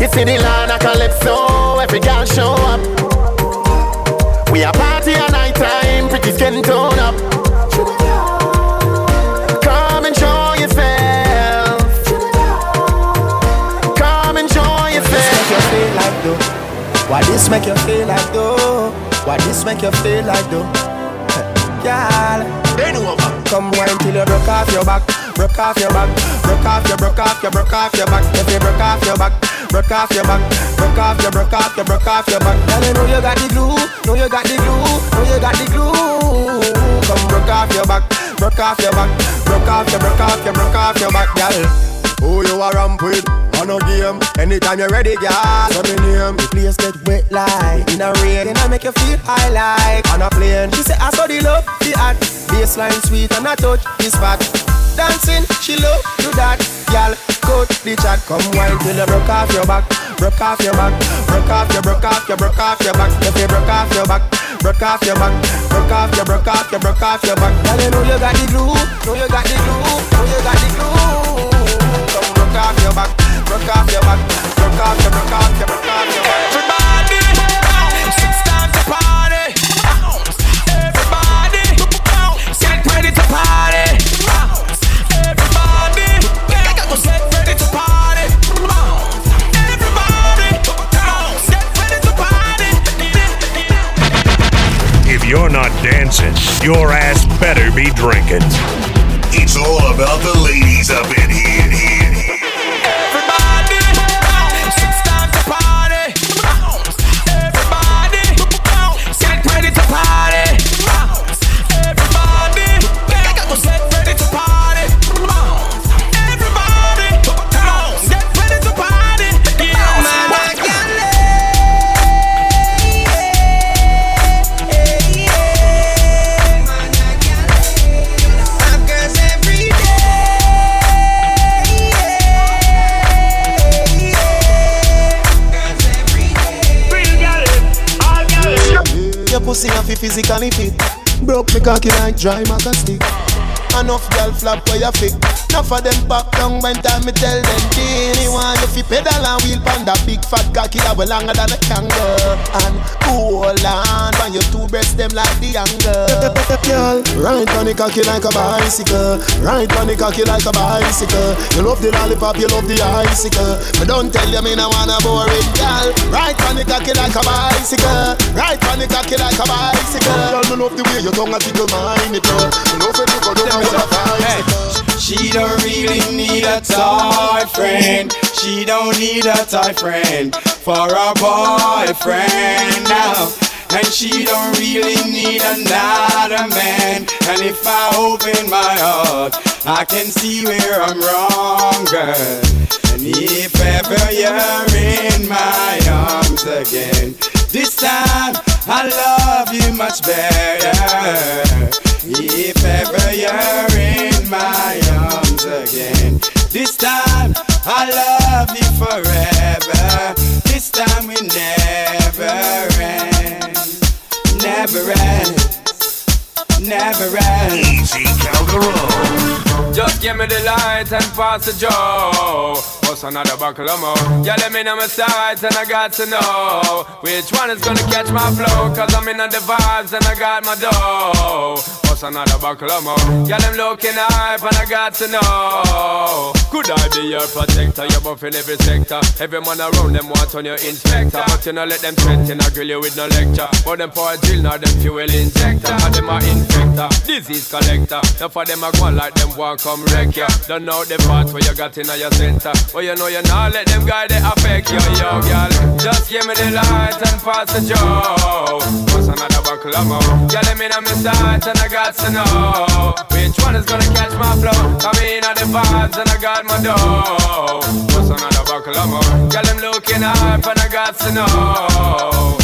Speaker 42: You see the land of Calypso, every girl show up. We a party at night time, pretty skin tone up. Come show yourself. Come show yourself.
Speaker 37: feel like though? Why this make you feel like though? Why this make you feel like though? Girl. Come wine till you broke off your back, broke off your back, broke off your, broke off your, broke off your back. If you broke off your back, broke off your back, broke off your, broke off your, broke off your back. Girl, you know you got the glue, know you got the glue, know you got the glue. Come broke off your back, broke off your back, broke off your, broke off your, broke off your back, girl. Who you a ramp with? On a game. Anytime you're ready, girl. So me name. The place get wet like in a rain. Then I make you feel high like on a plane. She say I saw the love, the art. Baseline sweet and I touch the spot. Dancing, she love do that. Girl, cut the chat. Come wine till you broke off your back. Broke off your back. Broke off your, broke off your, broke off your back. If you broke off your back. Broke off your back, broke off your, broke off your, broke off your back. Girl, you know you got the glue, know you got the glue, know you got the glue. Come broke off your back, broke off your back, broke off your, broke off your, broke off your back.
Speaker 43: Everybody, six times a party. Everybody, get ready to party. Everybody, get ready to party. Everybody, get ready to party.
Speaker 19: If you're not dancing, your ass better be drinking. It's all about the ladies up in here.
Speaker 43: To
Speaker 37: physically fit. Broke me cocky like dry maca stick. Enough girl flap where you fit. Enough of them pop down when time me tell them Dini want you fi pedal and wheel pan that big fat cocky that way longer than a kangaroo. And hold on when your two breasts them like the younger Girl, ride on the cocky like a bicycle. Ride on the cocky like a bicycle. You love the lollipop, you love the icicle. But don't tell you me no wanna bore it, girl. Ride on the cocky like a bicycle. Ride on the cocky like a bicycle. Girl, me love the way your tongue a tickle it girl Me love when you go down a
Speaker 44: She don't really need a toy friend. She don't need a toy friend for a boyfriend now. And she don't really need another man. And if I open my heart, I can see where I'm wrong, girl. And if ever you're in my arms again, this time I love you much better. If ever you're in my arms again, this time I'll love you forever. This time we never end, never end, never end.
Speaker 34: Easy Calderon.
Speaker 33: Just give me the light and pass the joe. What's another buckle of more? Yeah, let me know my sides and I got to know which one is gonna catch my flow. Cause I'm in the vibes and I got my dough. What's another buckle of more? Yeah, them looking hype and I got to know. Could I be your protector? You're buff in every sector. Every man around them want on your inspector. But you know, let them threaten, I grill you with no lecture. But them for a drill, now them fuel injector. And them are infector, disease collector. Now for them, I go on like them want come wreck ya. Don't know the parts where you got in your center. But you know you not let them guy they affect you, yo, girl. Just give me the light and pass the joe. What's another buckle of more? Yeah, let me know my sight and I got to know which one is gonna catch my flow. Come in on the vibes and I got my dough. What's another buckle of more? Girl, I'm looking hype and I got to know.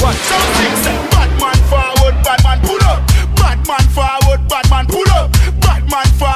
Speaker 33: What?
Speaker 45: Something say bad man forward, bad man pull up. Bad man forward, bad man pull up. Bad man forward,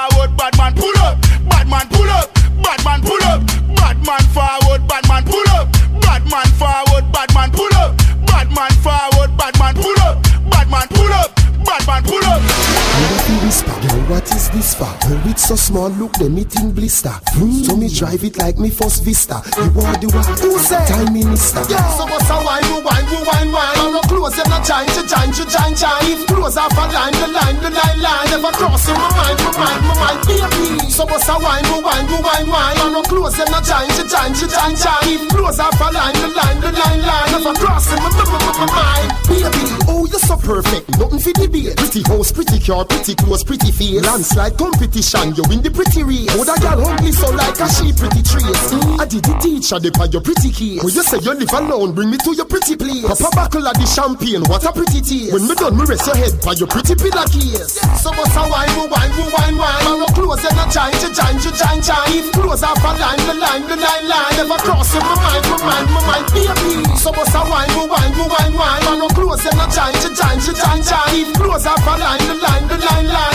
Speaker 37: whisper, girl, what is this for? Girl, it's so small, look, the meeting blister. Mm. So me drive it like me first vista. You are the one who say time minister.
Speaker 45: Yeah, so what's a wine, you wine, you wine, wine. I'm not close, I'm not trying to join, to join, join. Close off a line, the line, the line, line. Never crossing my mind, my mind, my mind, baby. So what's a wine, you wine, you wine, wine. I'm not close, I'm not trying to join, to join, join. Close off a line, the line, the line, line. Never crossing my, my, my, my mind, baby.
Speaker 37: Oh, you're so perfect, nothing for debate. Pretty house, pretty car, pretty clothes, pretty face. Landslide competition, you win the pretty race. Oh, that girl ugly so like a she pretty trace. I did the teacher, they by your pretty case. When you say you live alone, bring me to your pretty place. Pop a buckle of the champagne, what a pretty taste. When me done, me rest your head by your pretty pillar case.
Speaker 45: So what's a wine, you wine, you wine, wine. I'm not close, not trying to join, to join, join. If close off a line, the line, the line, line. Never crossing my mind, my mind, my mind, baby. So what's a wine, you wine, you wine, wine. I'm not close, not trying to join, to join, join. If close off a line, the line, the line, line.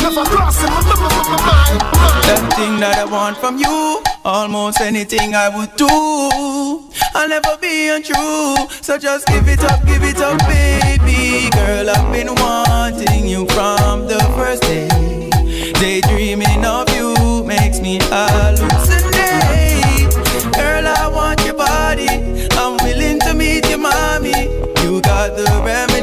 Speaker 46: That thing that I want from you, almost anything I would do. I'll never be untrue, so just give it up, give it up, baby. Girl, I've been wanting you from the first day. Daydreaming of you makes me hallucinate. Girl, I want your body. I'm willing to meet your mommy. You got the remedy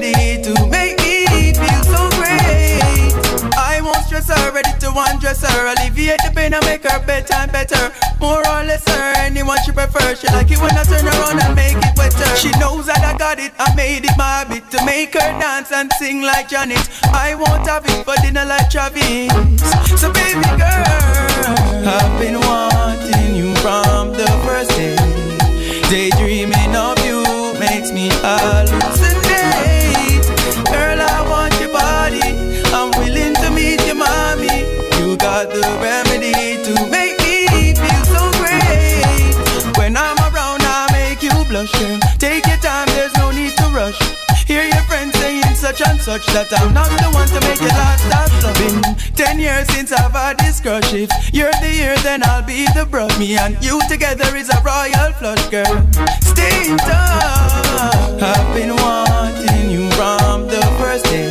Speaker 46: to undress her. Alleviate the pain and make her bedtime better. More or less her, anyone she prefer. She like it when I turn around and make it wetter. She knows that I got it, I made it my habit to make her dance and sing like Janet. I won't have it for dinner like Travis. So baby girl, I've been wanting you from the first day. Daydreaming of you makes me hallucinate. Girl, I want your body. Got the remedy to make me feel so great. When I'm around, I make you blush. Girl. Take your time, there's no need to rush. Hear your friends saying such and such that I'm not the one to make you last stop loving. Ten years since I've had this crush. If you're the year, then I'll be the brush. Me and you together is a royal flush, girl. Stay in touch. I've been wanting you from the first day.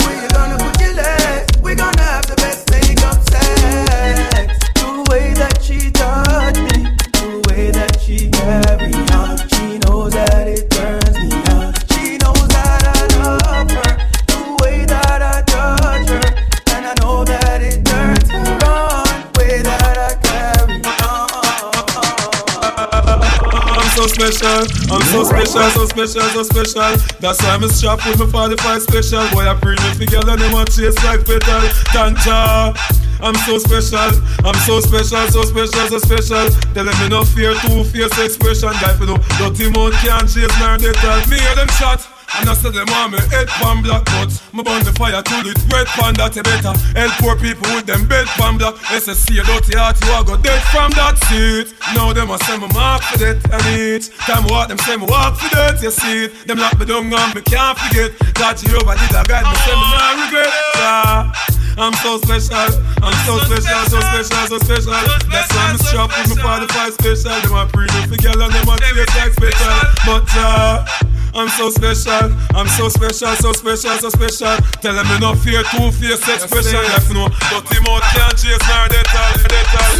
Speaker 47: so
Speaker 46: special, so special, so special. That's why I'm strapped with my 45 special. Boy, I bring it together, they want chase like petal. Tanja, I'm so special, I'm so special, so special, so special. Tell them me no fear, two fierce expression. Guy, you No dirty mouth can't chase, nor they tell me, hear them shot. And I said them want me head pan black But me burn the fire till it red pan that you better. Help poor people with them bed pan black. SSC a dirty heart you a go dead from that seat. Now them a send me mark for that and it Time what them send me walk for that you see. It Them lock me down and me can't forget. That over did a guide me send me no regret. Yeah. I'm so special. I'm so special, so special, so special. That's why I'm shop with my father five special. Them my pre for girl and them my taste like special. But uh, I'm so special, I'm so special, so special, so special. Tell them enough fear, two fear, sex special. Yes, no, but him out can't chase nor they tell, they tell.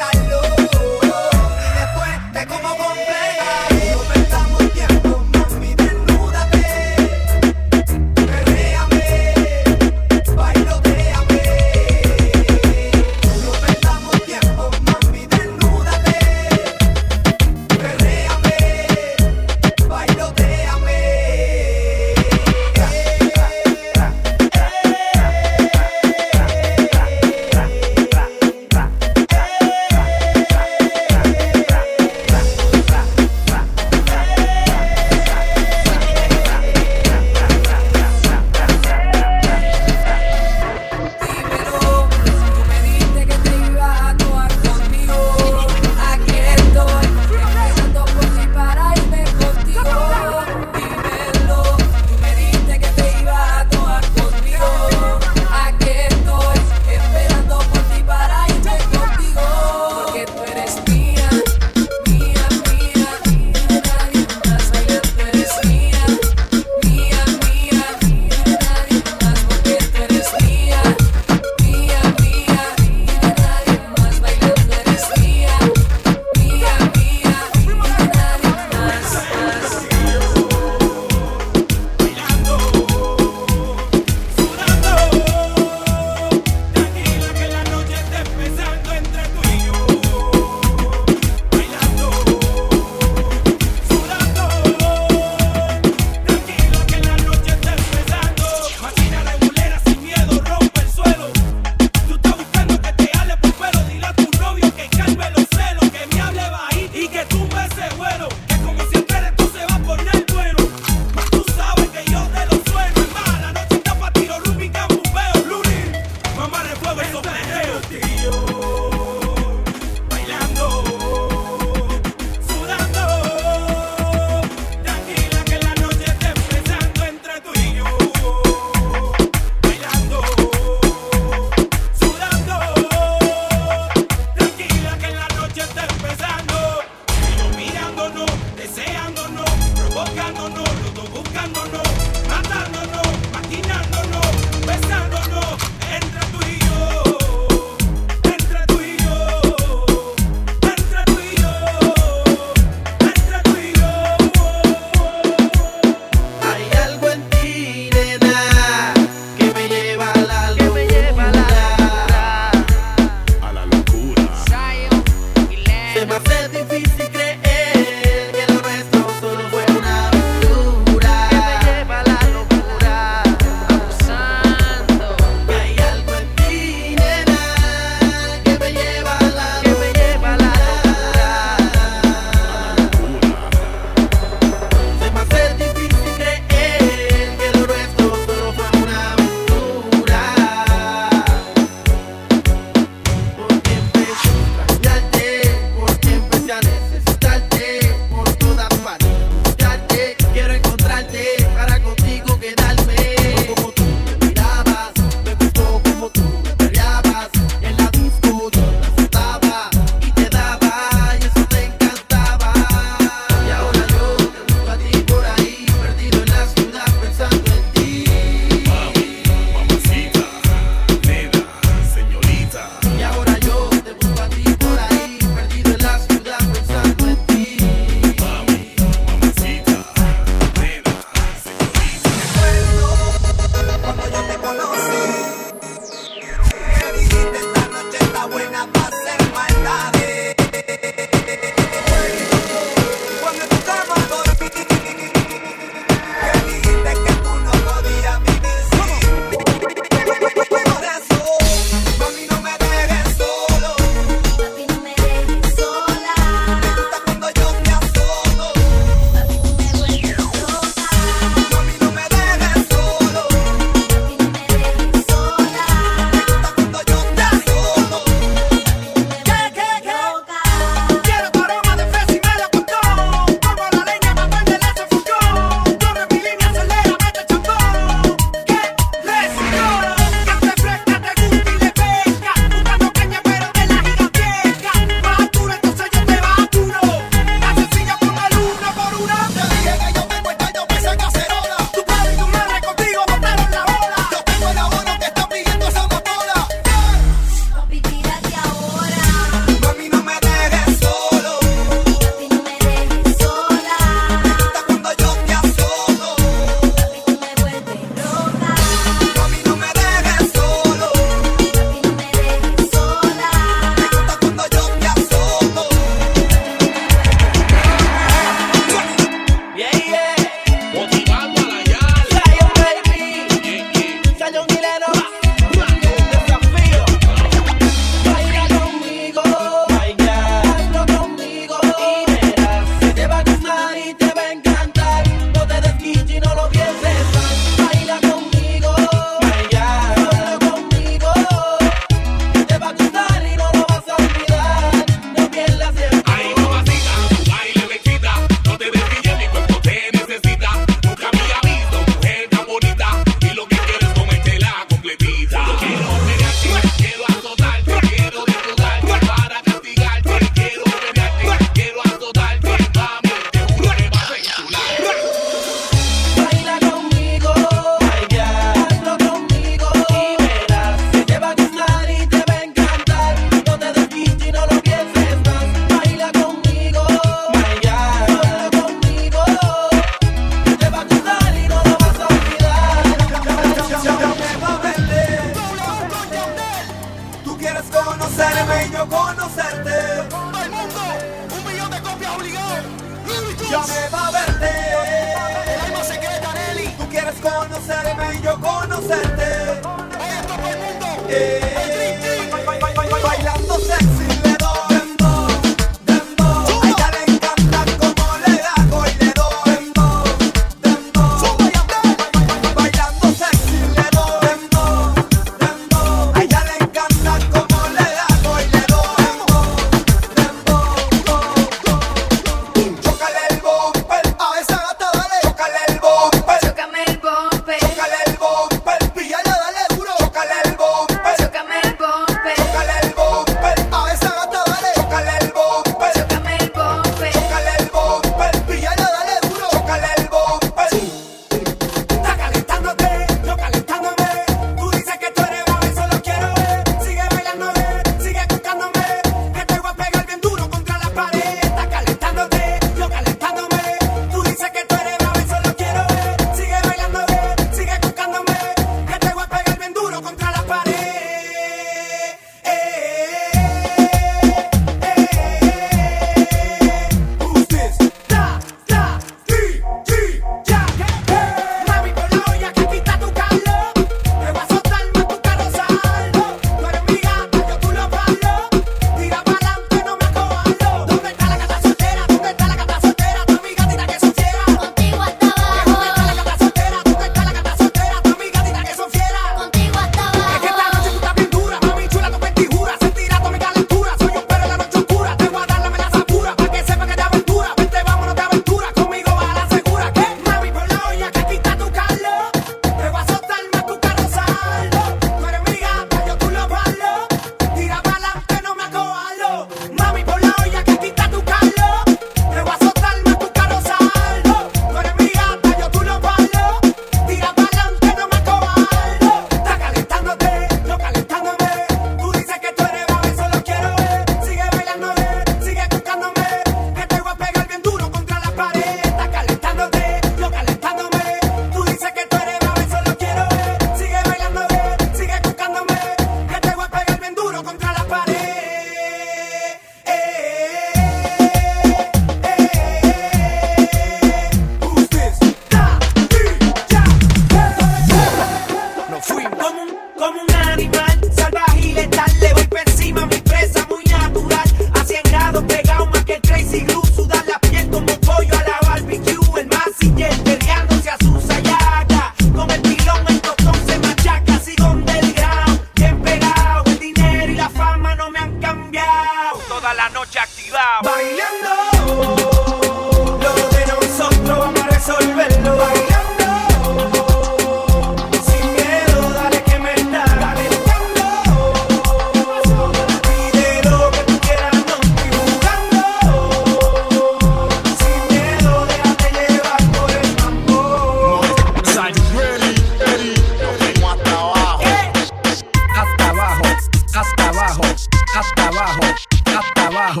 Speaker 48: abajo,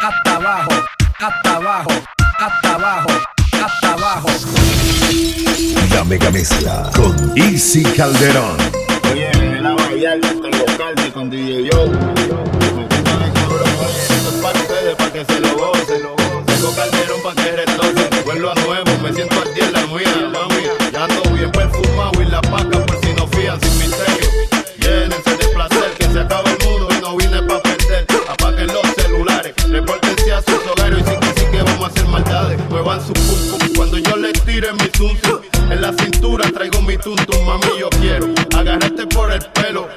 Speaker 48: hasta abajo, hasta abajo,
Speaker 49: hasta abajo, hasta abajo.
Speaker 19: La mega mezcla con Easy Calderón.
Speaker 7: Oye, en el a bailar con los calci, con DJ Joe. Yo. Para ustedes, para que se lo gocen. Tengo calderón para que retoce. Vuelvo a nuevo, me siento al día. tires mi tuntum. En la cintura traigo mi tuntum, mami, yo quiero agarrarte por el pelo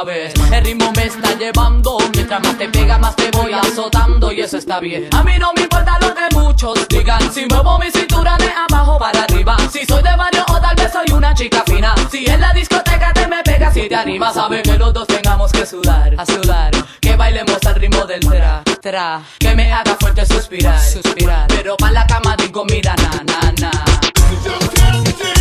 Speaker 7: El
Speaker 25: ritmo me está llevando. Mientras más te pega más te voy azotando Y eso está bien. A mí no me importa lo que muchos digan. Si muevo mi cintura de abajo para arriba Si soy de barrio o tal vez soy una chica fina. Si en la discoteca te me pegas y te animas sabes que los dos tengamos que sudar A sudar. Que bailemos al ritmo del tra Tra. Que me haga fuerte suspirar Suspirar. Pero pa' la cama digo mira na na na.
Speaker 50: Yo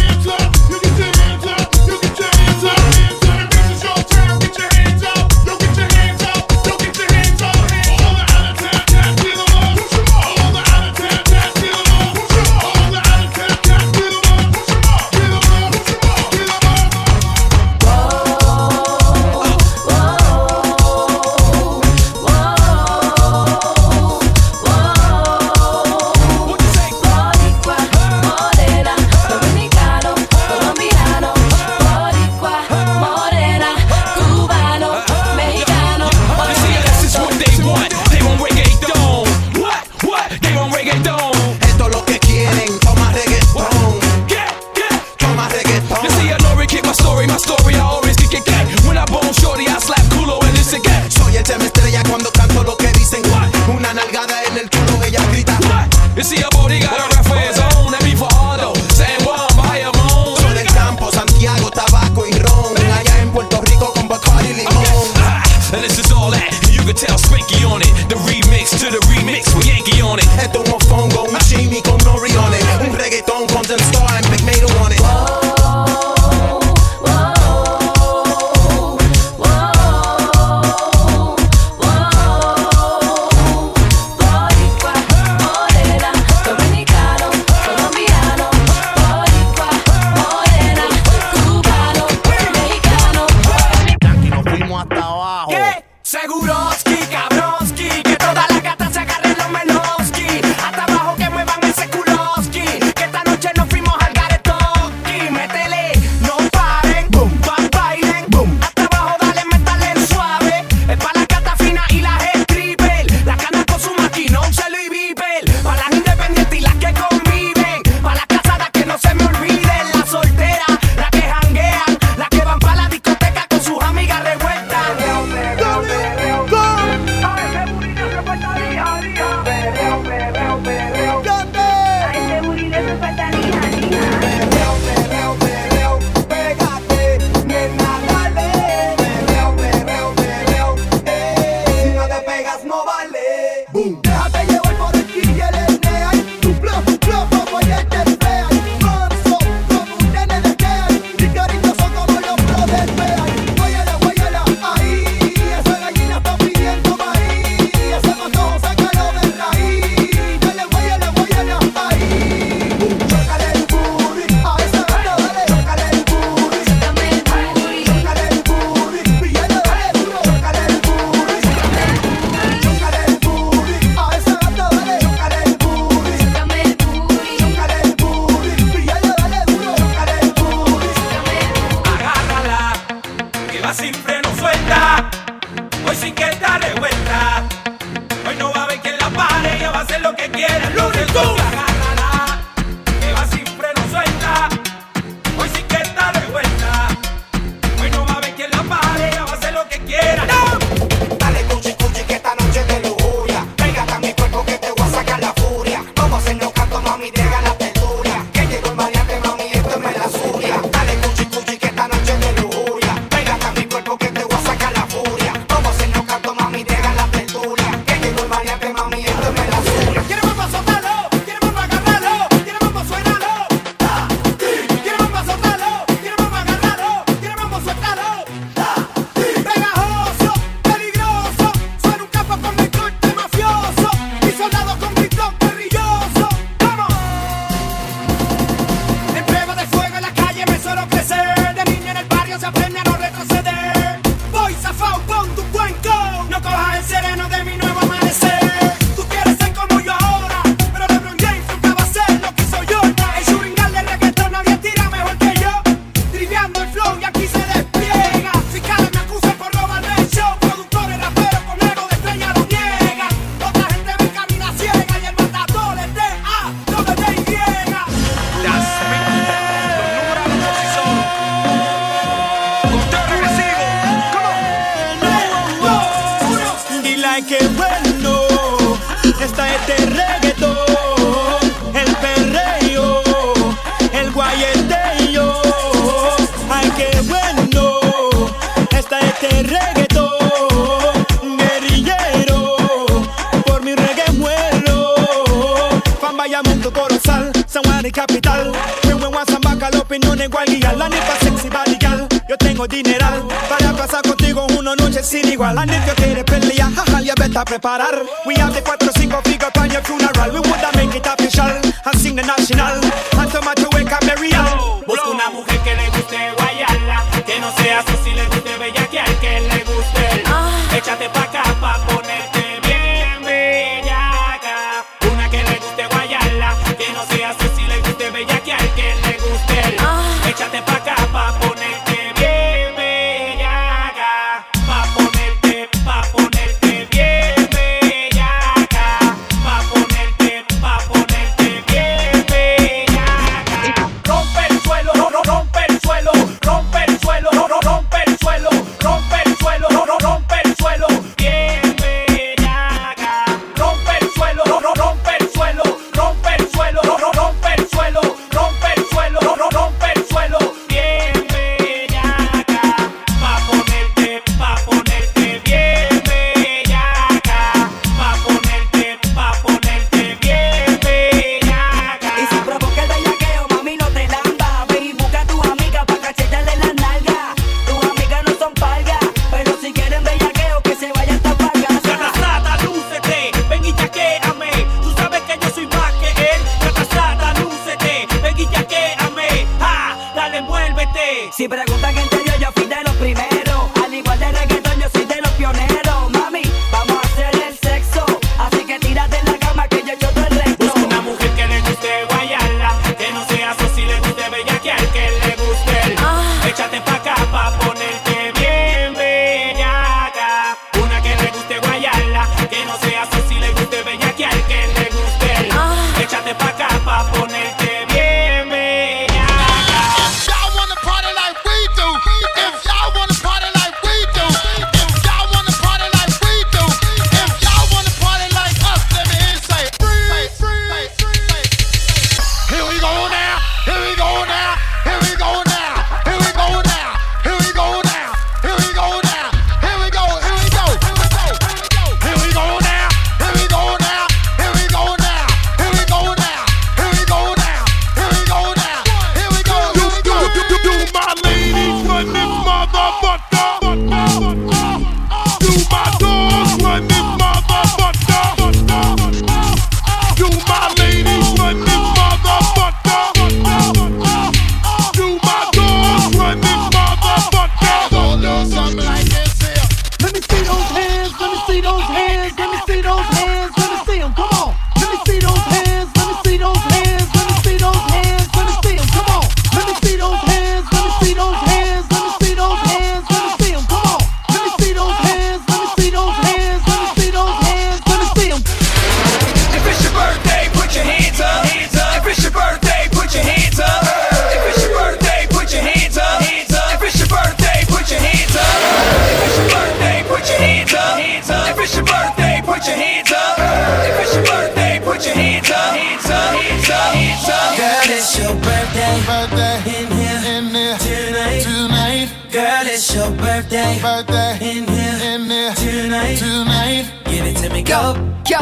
Speaker 16: go.
Speaker 51: Yo,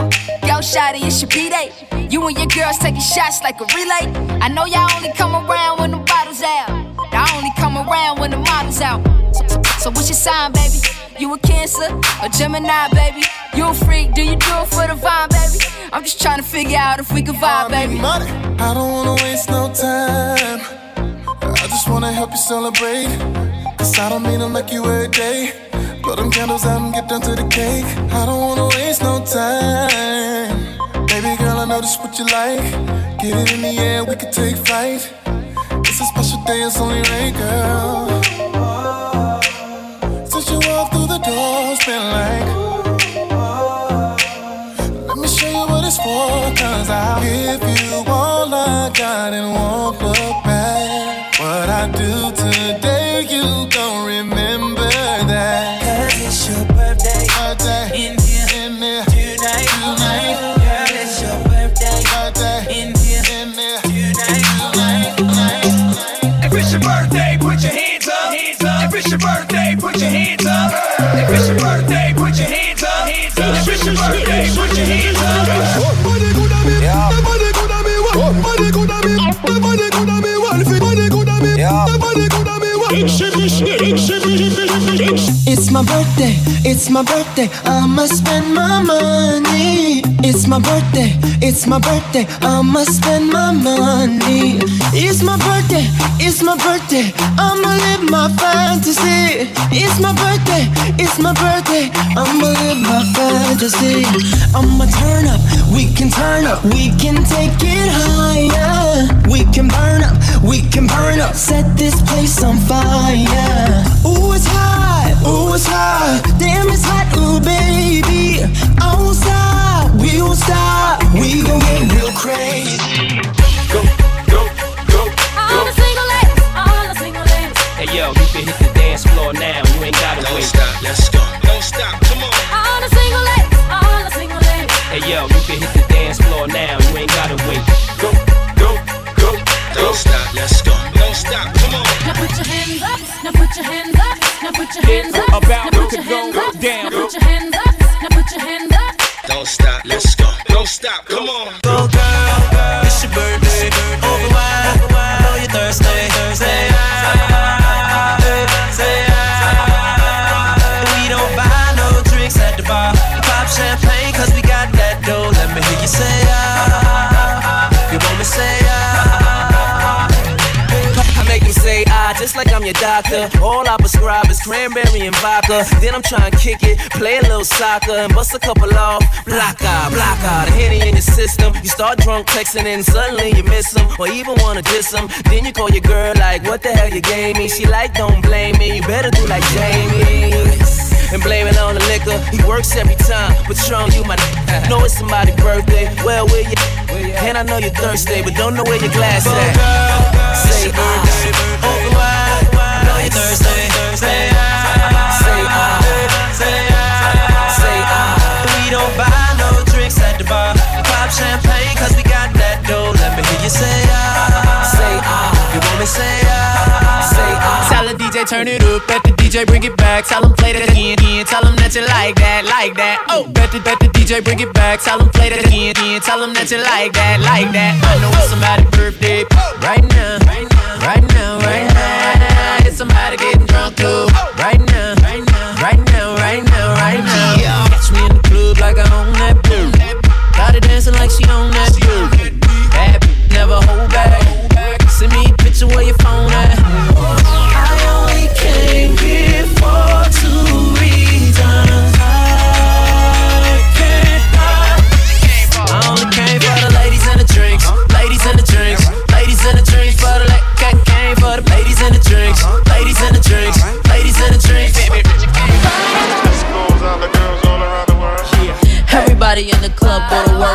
Speaker 51: yo, shawty, it's your B-Day. You and your girls taking shots like a relay. I know y'all only come around when the bottles out. Y'all only come around when the models out. So, so, so what's your sign, baby? You a Cancer or Gemini, baby? You a freak? Do you do it for the vibe, baby? I'm just trying to figure out if we can vibe, baby.
Speaker 52: Money. I don't wanna waste no time. I just wanna help you celebrate. Cause I don't mean to make you every day. Blow them candles out and get down to the cake. I don't wanna waste no time. Baby girl, I know this what you like. Get it in the air, we can take flight. It's a special day, it's only right, girl. Since you walked through the door, it's been like. Let me show you what it's for, cause I'll give you all I got and won't look back. What I do today,
Speaker 16: It's my birthday, it's my birthday, I'ma spend my money. It's my birthday, it's my birthday, I'ma spend my money. It's my birthday, it's my birthday, I'ma live my fantasy. It's my birthday, it's my birthday, I'ma live my fantasy. I'ma turn up, we can turn up, we can take it higher. We can burn up, we can burn up, set this place on fire. Ooh, it's hot, ooh, it's hot, damn, it's hot, ooh, baby. I won't stop, we won't stop, we gon' get real crazy.
Speaker 53: Go, go, go, go.
Speaker 54: All the single ladies, all the single ladies.
Speaker 55: Hey yo, you can hit the dance floor now. You ain't gotta
Speaker 56: Don't
Speaker 55: wait.
Speaker 56: stop, let's go. Don't stop, come on.
Speaker 54: All the single ladies, all the single ladies.
Speaker 55: Hey yo, you can hit the dance floor now. You ain't gotta wait.
Speaker 53: go, go, go,
Speaker 56: Don't stop, let's go. Don't stop, come on.
Speaker 54: Now put your hands up, now put your hands
Speaker 56: stop, come on.
Speaker 16: Go girl, it's your birthday. Over wine, I know you're thirsty. We don't buy no drinks at the bar. Pop champagne 'cause we got that dough. Let me hear you say ah. You want me say ah?
Speaker 15: I make them say ah, just like I'm your doctor. All I prescribe cranberry and vodka. Then I'm trying to kick it, play a little soccer, and bust a couple off. Block out, block out, the henny in your system. You start drunk texting, and suddenly you miss them, or even wanna diss them. Then you call your girl like, what the hell you gave me? She like, don't blame me, you better do like Jamie. And blame it on the liquor, he works every time. But Trump, you my know it's somebody's birthday. Well, where you? And I know you're thirsty, but don't know where your glass at. Say ah. Open wide, know you're thirsty.
Speaker 16: We don't buy no drinks at the bar. Pop champagne 'cause we got that dough. Let me hear you say ah.
Speaker 15: Say ah.
Speaker 16: You want me say ah?
Speaker 15: Say ah.
Speaker 50: Tell the DJ turn it up, bet the DJ bring it back. Tell him play that again, again. Tell him that you like that, like that. Oh, bet the bet the DJ bring it back. Tell him play that again, again. Tell him that you like that, like that. I know it's somebody's birthday right now, right now, right now, right now. It's somebody getting drunk too right now, right now, right now, right now, right now. Catch me in the club like I own that boom. Got her dancing like she own that boom. Bad never hold back. Send me a picture where your phone at.
Speaker 11: In the work.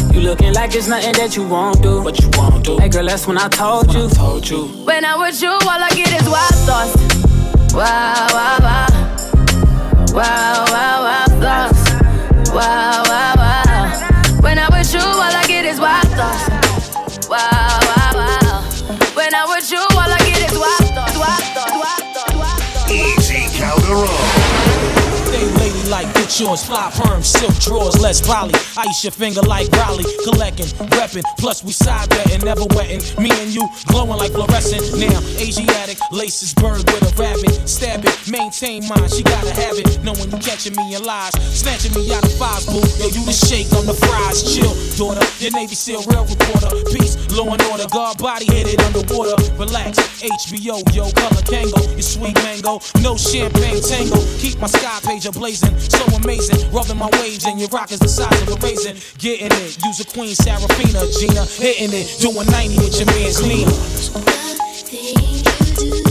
Speaker 28: You looking like it's nothing that you won't do. What you won't do. Hey girl, that's when I told you. Told you.
Speaker 11: When I'm with you, all I get is wild thoughts. Wow, wow, wow. Wow, wow, wow, thoughts. Wow, wow, wow. When I'm with you, all I get is wild thoughts. Wow, wow, wow. When I'm with you, all I get is wild thoughts. Wild thoughts, wild thoughts, wild thoughts.
Speaker 34: Easy Calderon.
Speaker 57: Ladylike, fly perm, silk drawers, less volley. Ice your finger like Raleigh, collecting, reppin', plus we side betting, never wetting. Me and you glowing like fluorescent. Now, Asiatic, laces bird with a rabbit. Stab it, maintain mine, she gotta have it. Knowing you catching me in lies, snatching me out of fives, boo. Yo, you the shake on the fries, chill, daughter. Your Navy SEAL real reporter, peace, law and order, guard body it underwater. Relax, HBO, yo, color Kangol, your sweet mango, no champagne tango. Keep my sky page ablazing, so amazing. Rubbing my waves and your rock is the size of a raisin. Getting it, use a queen, Serafina, Gina, hitting it, doing 90 with your man's Nina.
Speaker 54: It's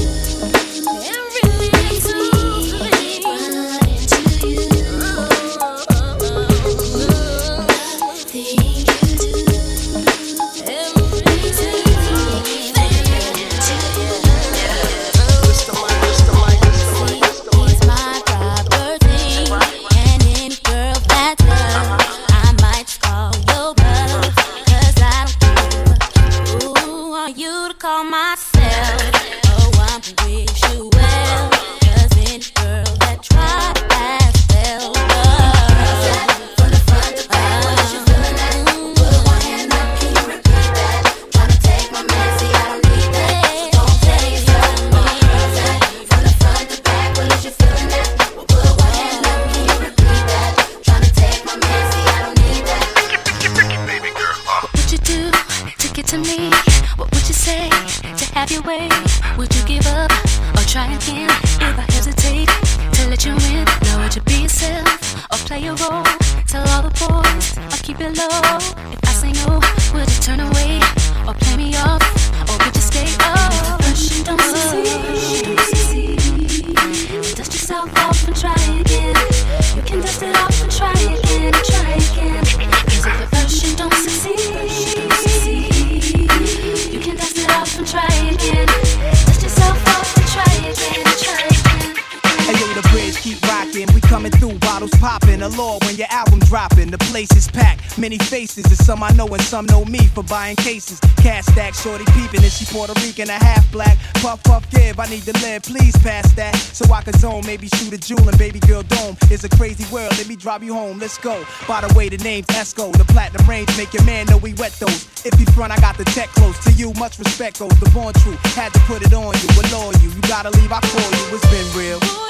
Speaker 58: Many faces, and some I know and some know me for buying cases. Cash stack, shorty peeping, and she Puerto Rican, a half black. Puff, puff, give, I need to live, please pass that. So I can zone, maybe shoot a jewel and baby girl dome. It's a crazy world, let me drive you home, let's go. By the way, the name's Esco. The platinum range make your man know we wet those. If you front, I got the tech close. To you, much respect goes. The born truth, had to put it on you. Allure you, you gotta leave, I call you. It's been real.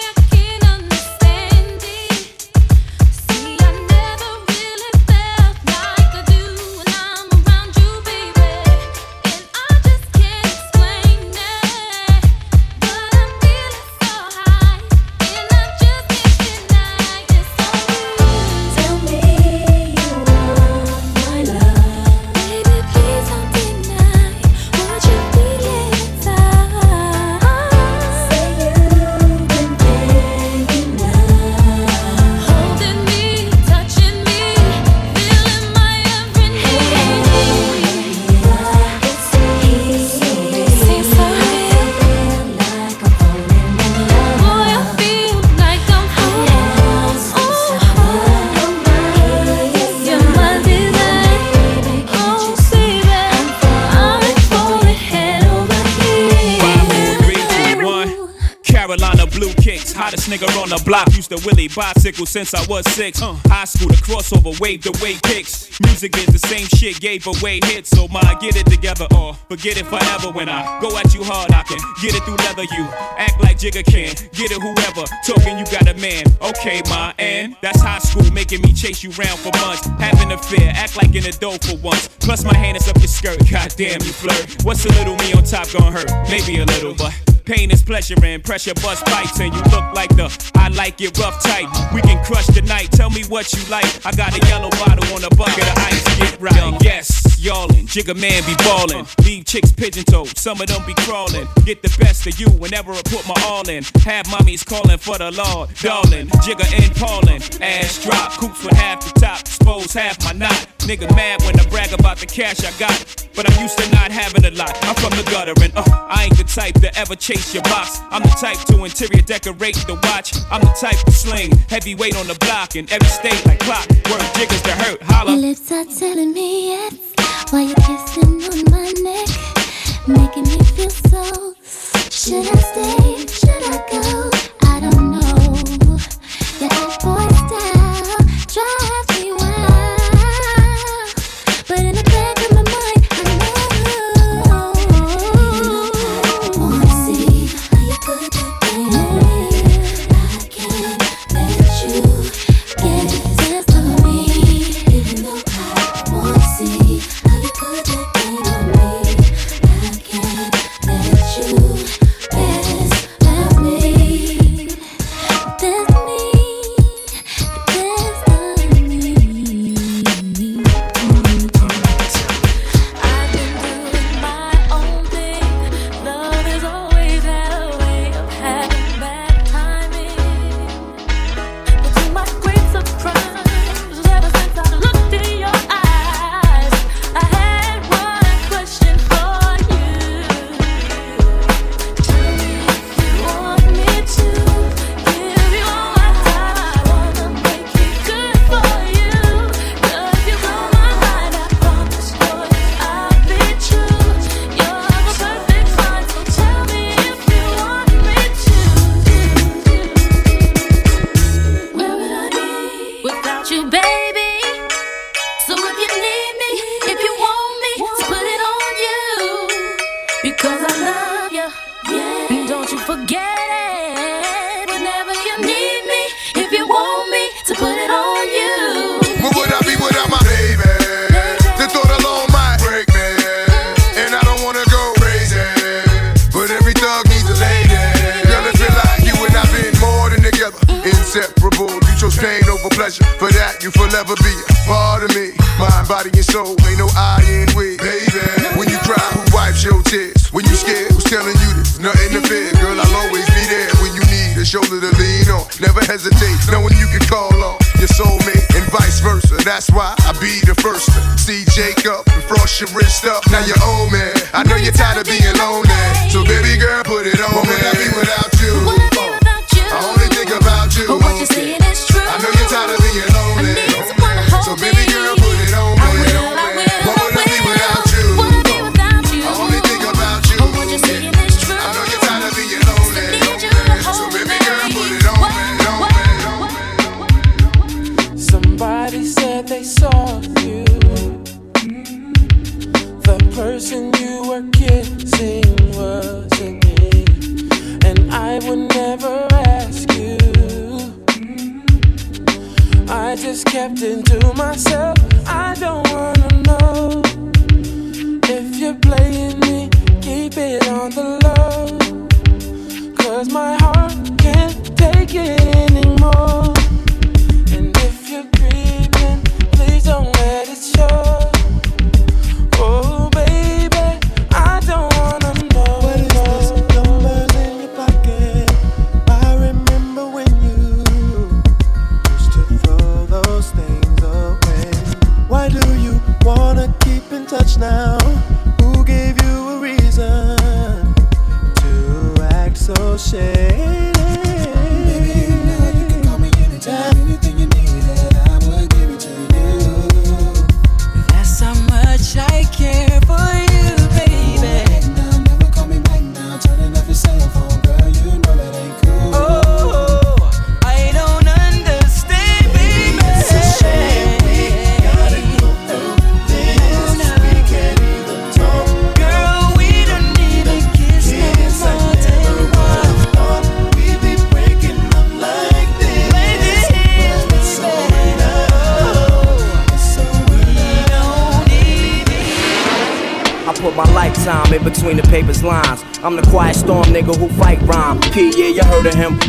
Speaker 59: The block. Used bicycle since I was six. High school, the crossover, wave the way kicks. Music is the same shit, gave away hits. So my get it together or forget it forever. When I go at you hard, I can get it through leather. You act like Jigga can, get it whoever. Talking, you got a man. Okay, my and that's high school, making me chase you round for months. Having a fear, act like an adult for once. Plus my hand is up your skirt. Goddamn, you flirt. What's a little me on top gonna hurt? Maybe a little, but. Pain is pleasure and pressure bust pipes and you look like the I like it rough tight. We can crush the night. Tell me what you like. I got a yellow bottle on a bucket of ice. Get right. Yo, yes, y'allin'. Jigga man be ballin'. Leave chicks pigeon toed. Some of them be crawlin'. Get the best of you whenever I put my all in. Have mommies callin' for the Lord. Darling, Jigga and Paulin'. Ass drop. Coops with half the top. Expose half my knot. Nigga mad when I brag about the cash I got. But I'm used to not having a lot. I'm from the gutter and uh, I ain't the type to ever chase your box. I'm the type to interior decorate the watch. I'm the type to sling heavyweight on the block in every state like clock. Word jiggers to hurt, holla.
Speaker 54: Your lips are telling me yes while you're kissing on my neck, making me feel so. Should I stay? Should I go? I don't know. Hot boy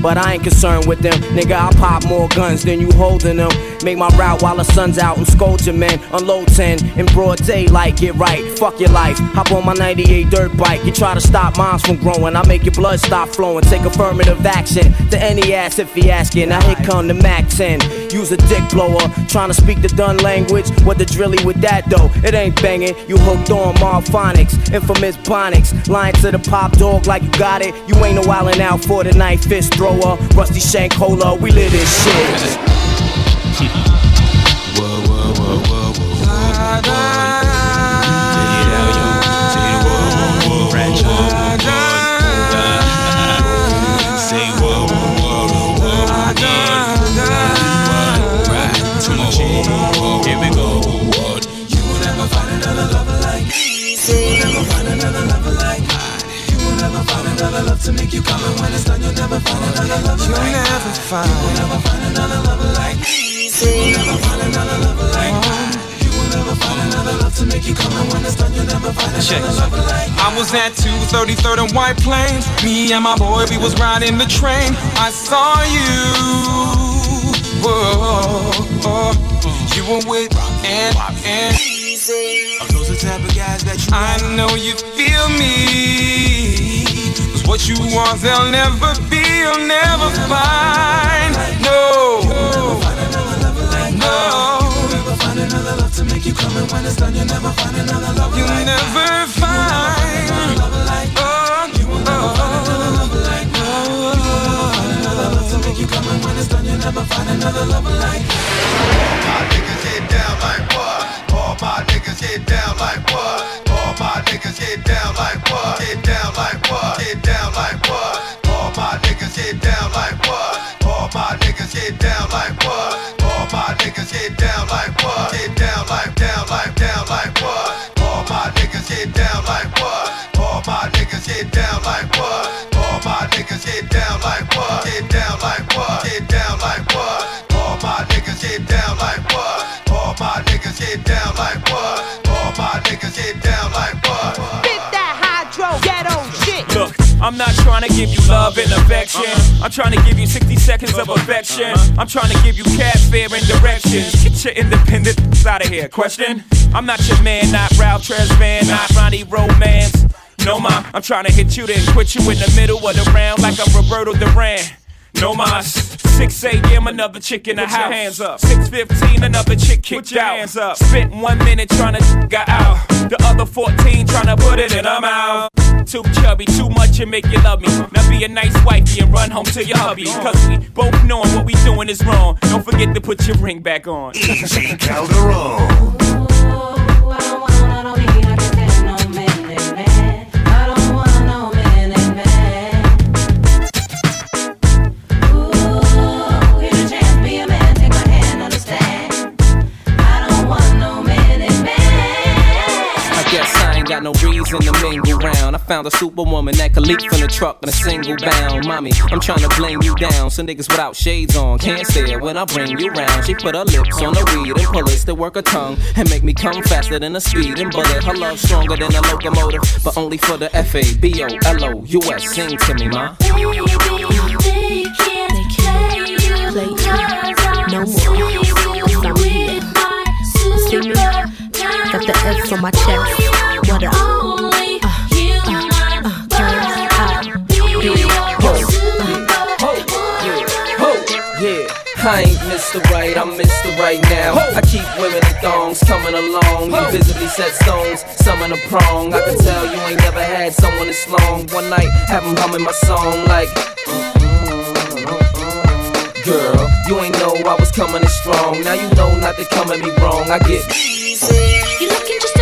Speaker 54: but I
Speaker 60: ain't
Speaker 61: concerned with them. Nigga, I pop more guns than you holding them. Make my route while the sun's out and scold your men. Unload 10 in broad daylight, get right. Fuck your life. Hop on my 98 dirt bike. You try to stop minds from growing. I make your blood stop flowing. Take affirmative action to any ass if he asking. Now here come the Mac 10. Use a dick blower. Trying to speak the done language. What the drilly with that though? It ain't banging. You hooked on Marphonics. Infamous Bonics. Lying to the pop dog like you got it. You ain't no wildin' out for the night. Fist thrower. Rusty Shank Cola. We live this shit.
Speaker 62: Here another love to make you come and when it's done, you'll never find another lover
Speaker 63: You'll
Speaker 62: like
Speaker 63: never
Speaker 62: mine.
Speaker 63: find-
Speaker 62: You will never find another lover like me. You will never find another lover like mine. You will never find another love to make you come and when it's done, you'll never find
Speaker 64: Check.
Speaker 62: another lover like
Speaker 64: I was at 233rd and White Plains. Me and my boy, we was riding the train. I saw you. Whoa, you were with and and.
Speaker 63: Those the type of guys that you
Speaker 64: I know you feel me. Cause what you want, they'll never be, you'll never find. No, no.
Speaker 62: never find another love to make you come and when it's done, you'll never find another lover
Speaker 64: You'll
Speaker 62: like
Speaker 64: never find. Oh, oh.
Speaker 62: You will never find another lover like mine. You will never find another love to make you come and when it's done, you'll never find another lover like
Speaker 60: like what?
Speaker 59: I'm not trying to give you love and affection. I'm trying to give you 60 seconds of affection. I'm trying to give you cab fare and directions. Get your independence out of here. Question? I'm not your man, not Ralph Tresvant, not Ronnie Romance. No, ma, I'm trying to hit you, then quit you in the middle of the round like I'm Roberto Duran. No mas. 6 a.m. another chick in the
Speaker 65: Put your
Speaker 59: house.
Speaker 65: hands up.
Speaker 59: 6:15 another chick kicked
Speaker 65: Put your
Speaker 59: out.
Speaker 65: hands up.
Speaker 59: Spent one minute trying to get out. The other 14 trying to put it in. I'm out. Too chubby, too much and make you love me. Now be a nice wifey and run home to your hubby. Cause we both knowing what we doing is wrong. Don't forget to put your ring back on.
Speaker 19: Easy Calderon.
Speaker 61: got no reason to mingle round. I
Speaker 15: found a superwoman that could leap from the truck in a single bound. Mommy, I'm trying to blame you down. Some niggas without shades on can't stare when I bring you round. She put her lips on the weed and bullets to work her tongue and make me come faster than a speeding bullet. Her love stronger than a locomotive, but only for the F A B O L O U S. Sing to me, ma.
Speaker 54: Baby, they can't they can't no more. I'm here. Got the F on my chest what up? Only you I be
Speaker 15: your supermodel. I ain't Mr. Right, I'm Mr. Right now. Ho! I keep women in thongs coming along. Ho! You visibly set stones, some in a prong. Woo! I can tell you ain't never had someone this long. One night, have them humming my song like. Girl, you ain't know I was coming in strong. Now you know not to come at me wrong. I get.
Speaker 54: You looking just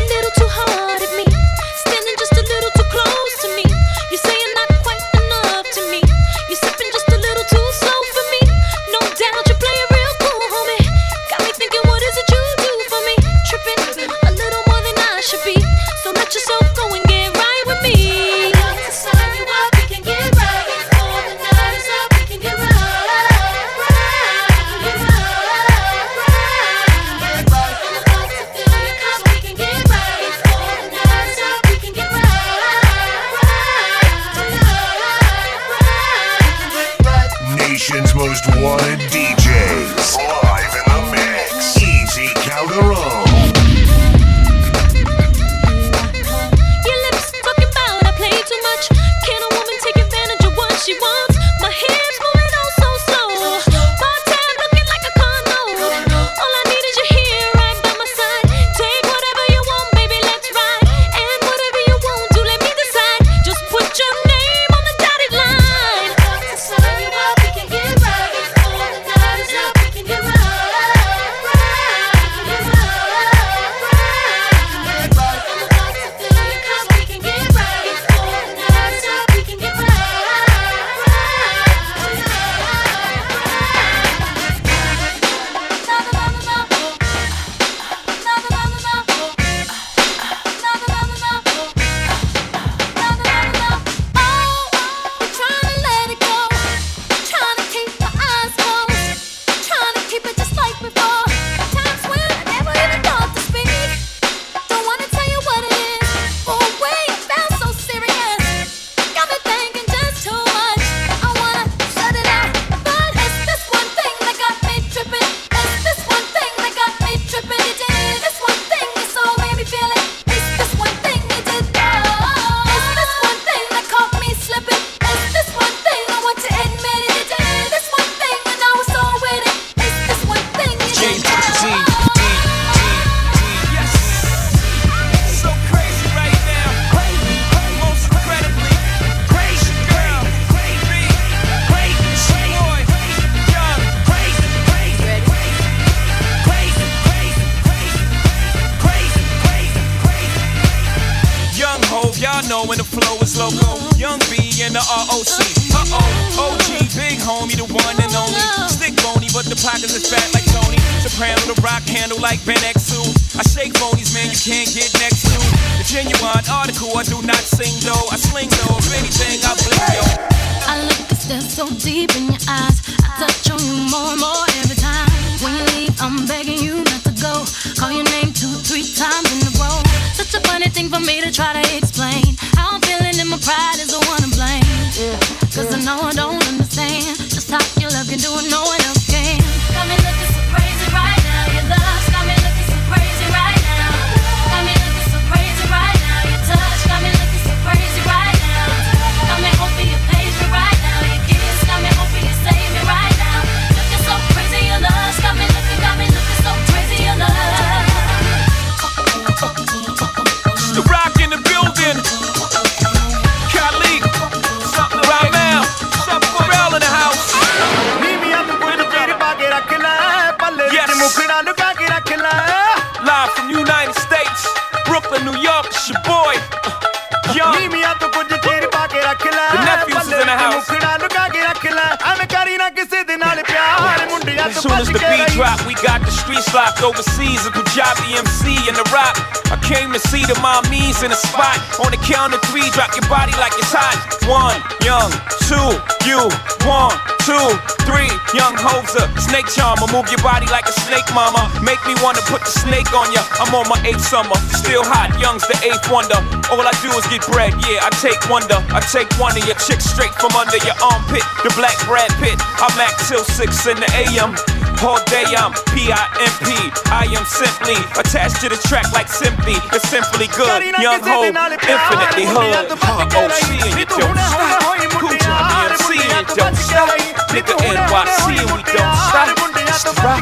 Speaker 54: My
Speaker 59: eighth summer, still hot, young's the eighth wonder. All I do is get bread, yeah, I take wonder. I take one of your chicks straight from under your armpit. The black Brad Pitt, I'm at till six in the AM. All day I'm P-I-M-P. I am simply attached to the track like simply. It's simply good. Young Hov, infinitely hood. OC and you don't stop. Coochie DMC and don't stop. Nigga NYC and we don't stop. Strap,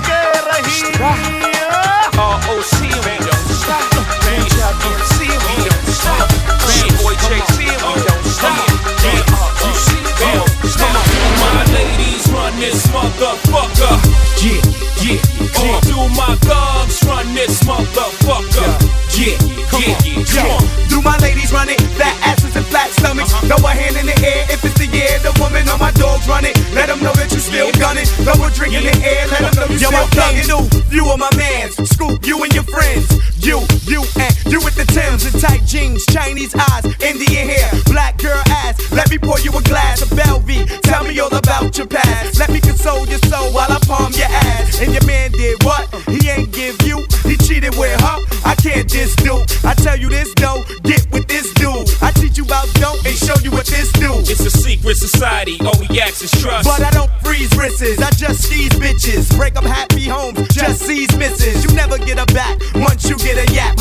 Speaker 59: strap. Boy JC and we don't stop. ROC and we don't stop. My ladies run this motherfucker. Yeah, yeah, All through my thugs run this motherfucker. Yeah, yeah, yeah.
Speaker 14: Come on. Do my ladies run it? Fat asses and flat stomachs. Throw a hand in the air if it's the year. The woman on my dogs run it. Let them know that you still gun it. Throw a drink in the air. Let them know you Yo, still gun it. You are my mans. Scoop you and your friends. You, you, and you with the Timbs and tight jeans, Chinese eyes, about your past. Let me console your soul while I palm your ass. And your man did what? He ain't give you. He cheated with her. I can't diss dude. I tell you this though. Get with this dude. I teach you about dope and show you what this do.
Speaker 59: It's a secret society, all we ask is trust.
Speaker 14: But I don't freeze wrists, I just seize bitches. Break up happy homes, just seize misses. You never get a back once you get a yap.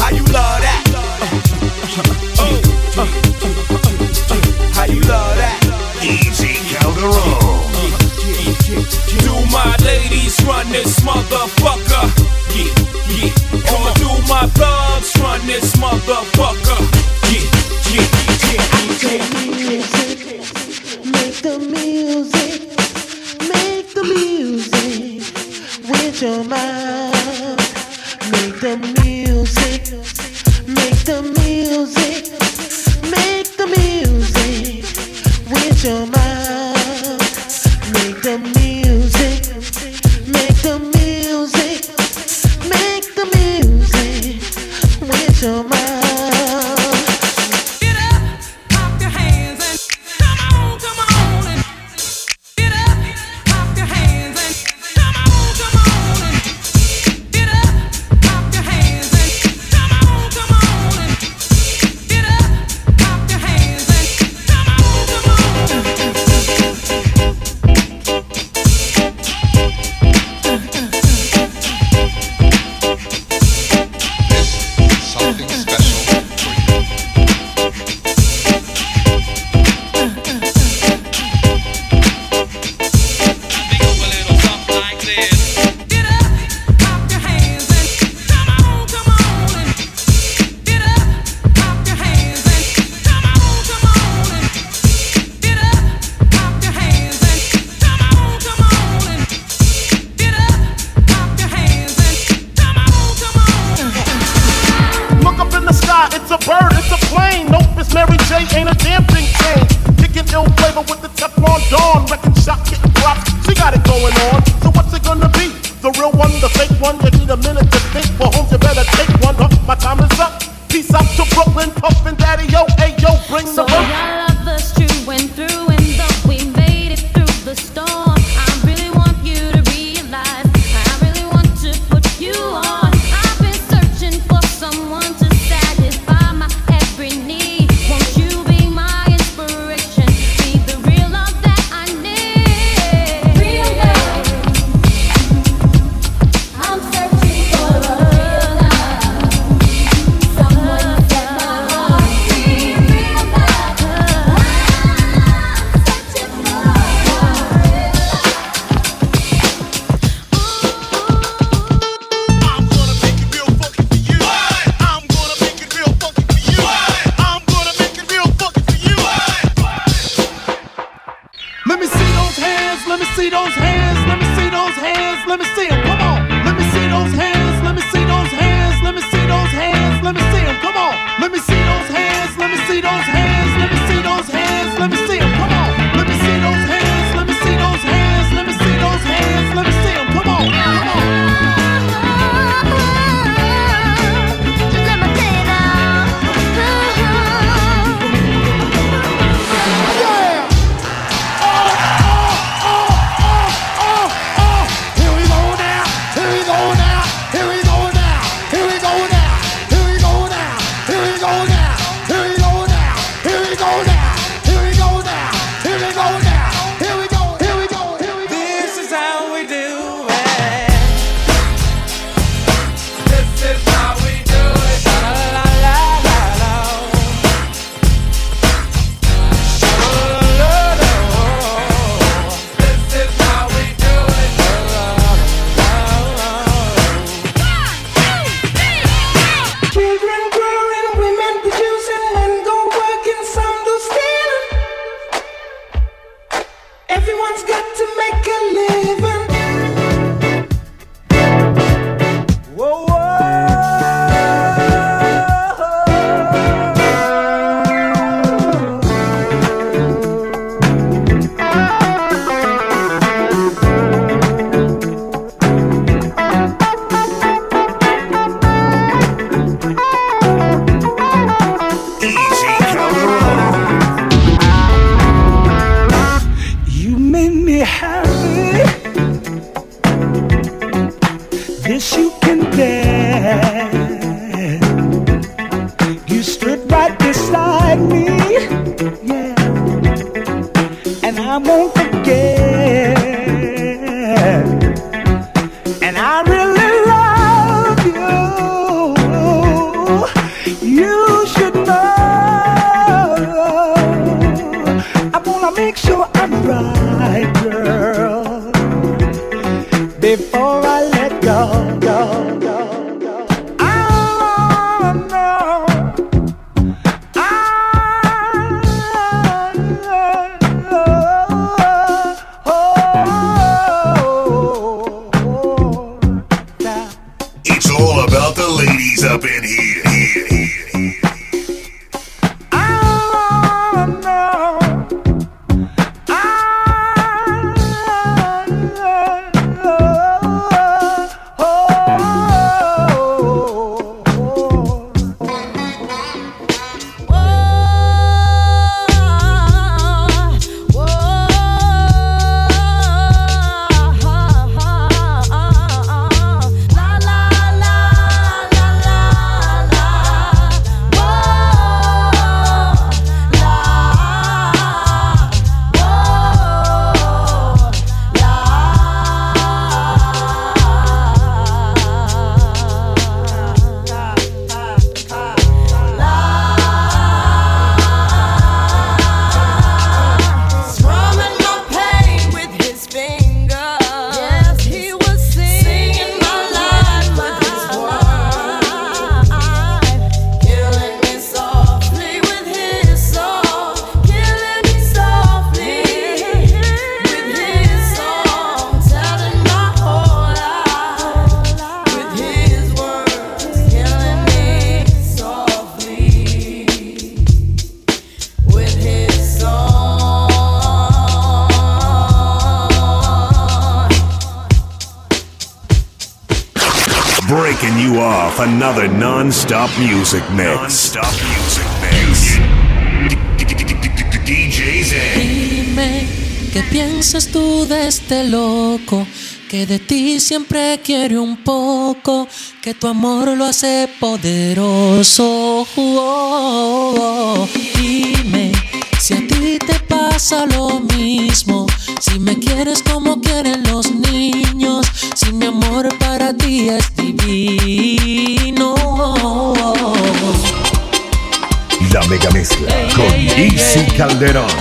Speaker 66: music
Speaker 19: mix. Non-stop music mix.
Speaker 67: Dime, ¿qué piensas tú de este loco? Que de ti siempre quiere un poco, que tu amor lo hace poderoso.
Speaker 7: bandera.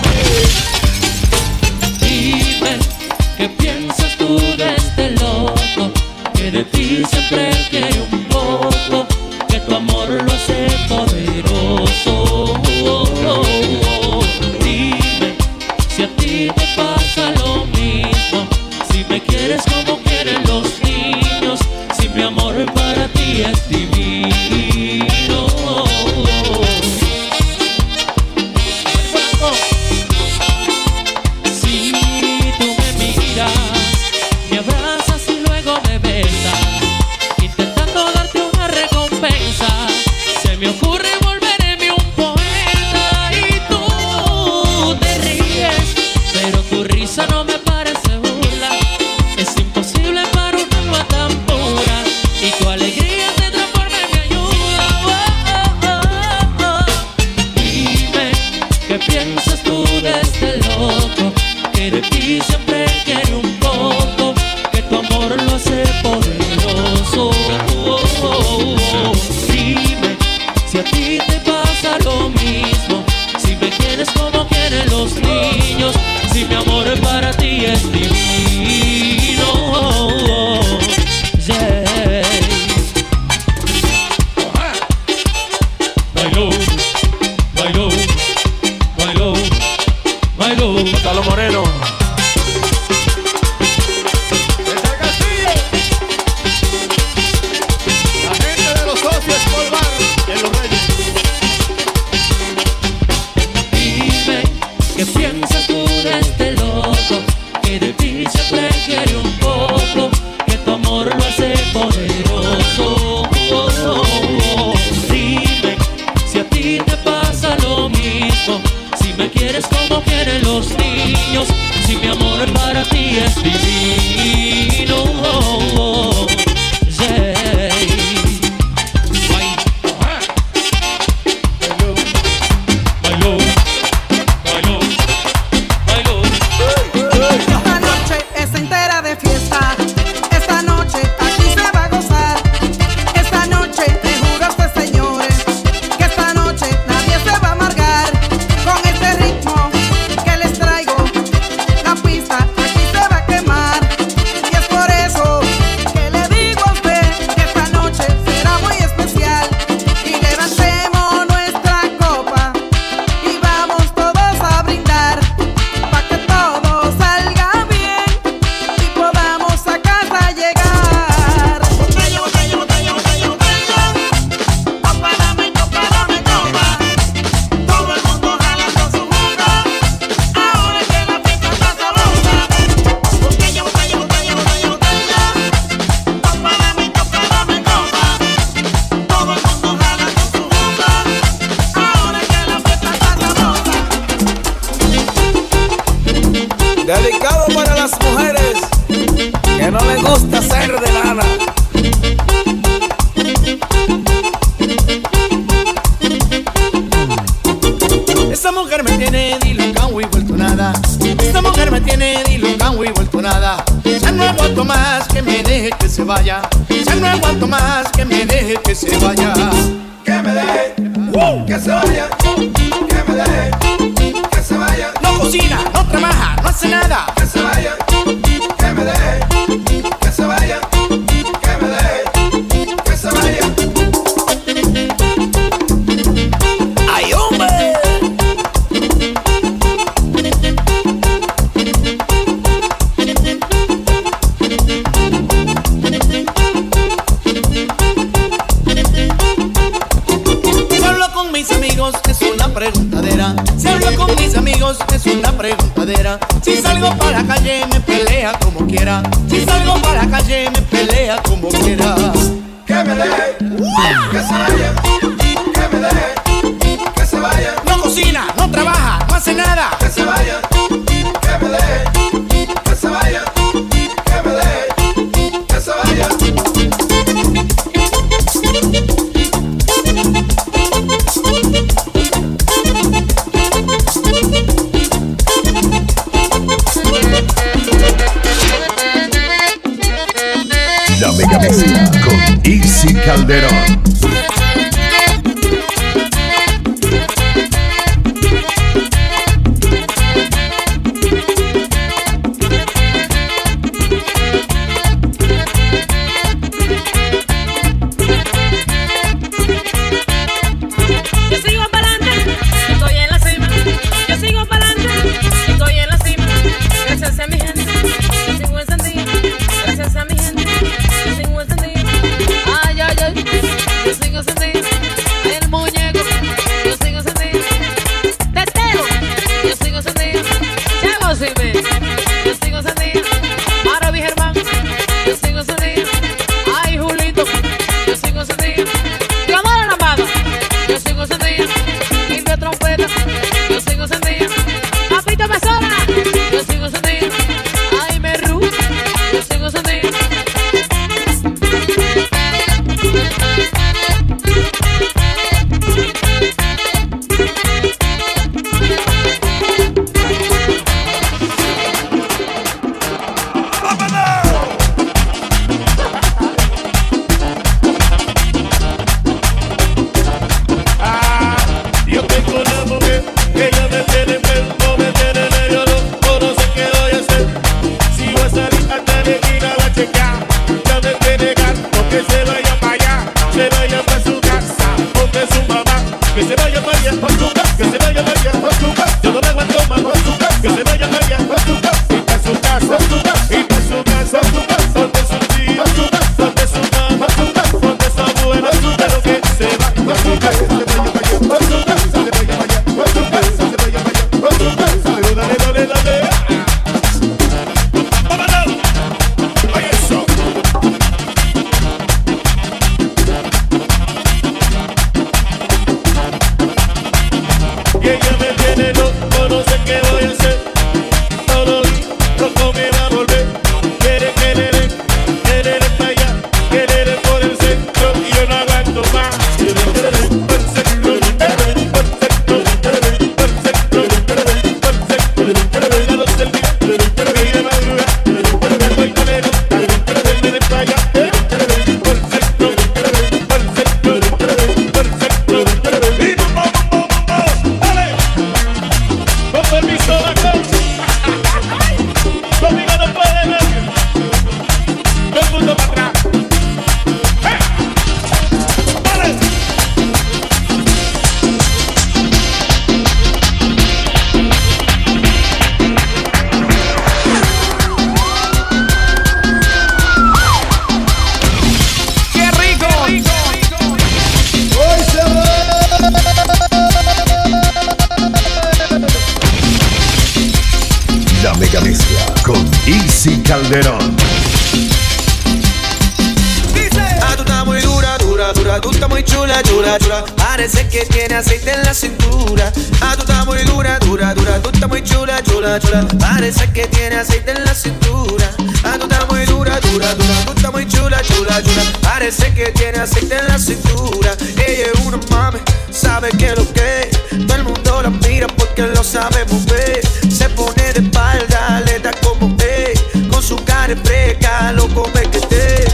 Speaker 7: Parece que tiene aceite en la cintura. Ella es una mami, sabe que lo que todo el mundo la mira porque lo sabe mover. Se pone de espalda, le da como ve, con su cara fresca, lo come que te.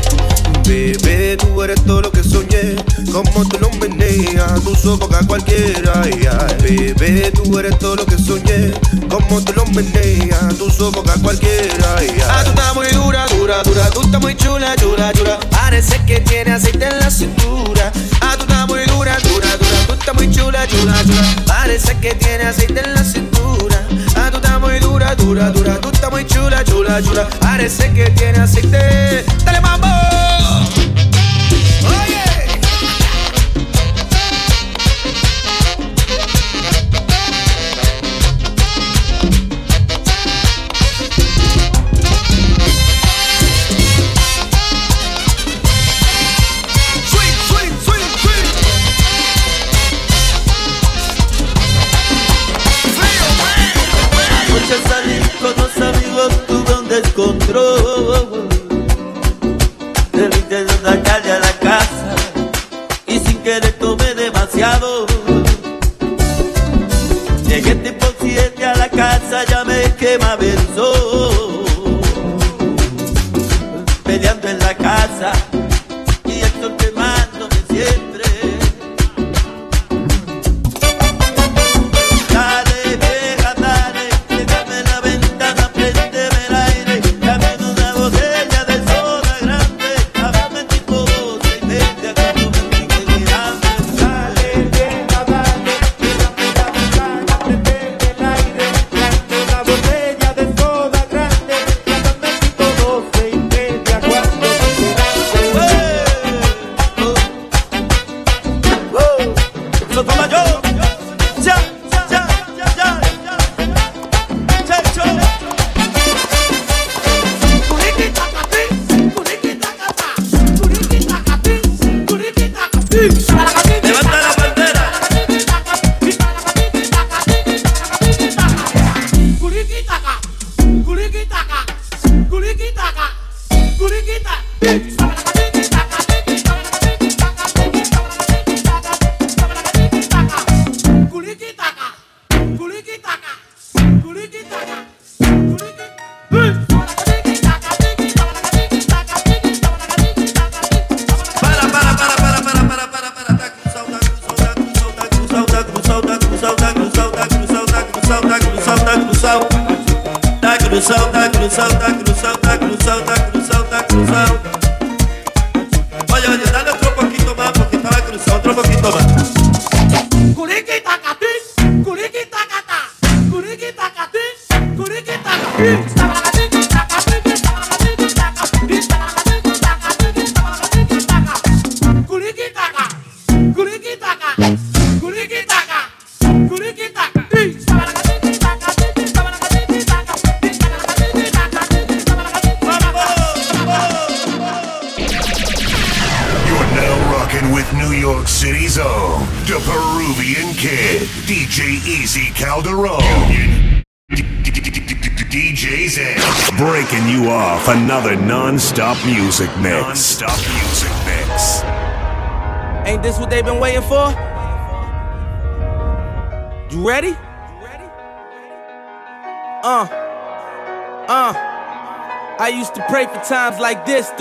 Speaker 7: Bebé, tú eres todo lo que soñé, como tú lo meneas, tú sofocas a cualquiera. Ay, ay. Bebé, tú eres todo lo que soñé, como tú lo meneas, tú sofocas a cualquiera. Ay, ay. Ah, tú estás muy dura, dura, dura, tú estás muy chula, chula, chula. Parece que tiene aceite en la cintura. Ah, tú estás muy dura, dura, dura, tú estás muy chula, chula, chula. Parece que tiene aceite en la cintura. Ah, tú estás muy dura, dura, dura, tú estás muy chula, chula, chula. Parece que tiene aceite. Dale mambo.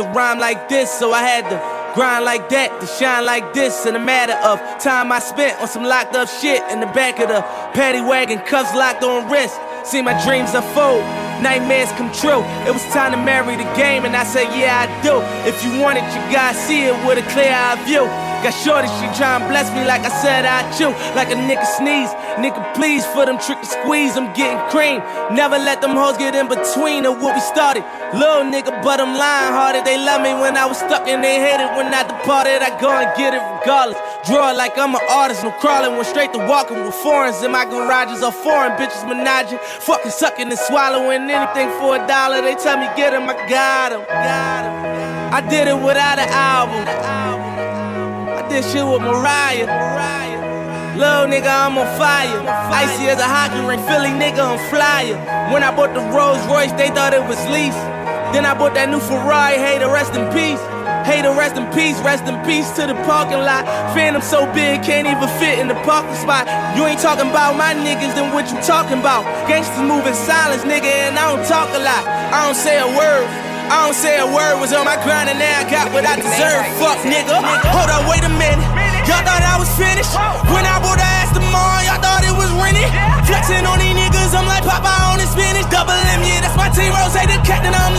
Speaker 68: To rhyme like this, so I had to grind like that, to shine like this. In a matter of time I spent on some locked up shit in the back of the paddy wagon, cuffs locked on wrist. See my dreams unfold, nightmares come true. It was time to marry the game, and I said, Yeah, I do. If you want it, you gotta see it with a clear eye view.
Speaker 46: Got shorty, she tryna bless me like I said I chew. Like a nigga sneeze. Nigga, please, for them trick to squeeze, I'm getting cream. Never let them hoes get in between of what we started. Little nigga, but I'm lying hearted. They love me when I was stuck and they hated when I departed. I go and get it regardless. Draw it like I'm an artist, no crawling. Went straight to walking with foreigns in my garages. All foreign bitches menaging. Fucking sucking and swallowing anything for a dollar. They tell me get him, I got him. I did it without an album. I did shit with Mariah. Little nigga, I'm on fire. Icy as a hockey ring, Philly nigga, I'm flyer. When I bought the Rolls Royce, they thought it was lease. Then I bought that new Ferrari, hey, to rest in peace. Hey, rest in peace, rest in peace to the parking lot. Phantom so big, can't even fit in the parking spot. You ain't talking about my niggas, then what you talking about? Gangsters move in silence, nigga, and I don't talk a lot. I don't say a word. I don't say a word, was on my grind and now I got what I deserve. Fuck nigga. Hold up, wait a minute. Y'all thought I was finished. When I bought the Aston Martin, y'all thought it was rented. Flexing on these niggas, I'm like Papa on the spinach. Double M, yeah, that's my team. Ross, the captain, I'm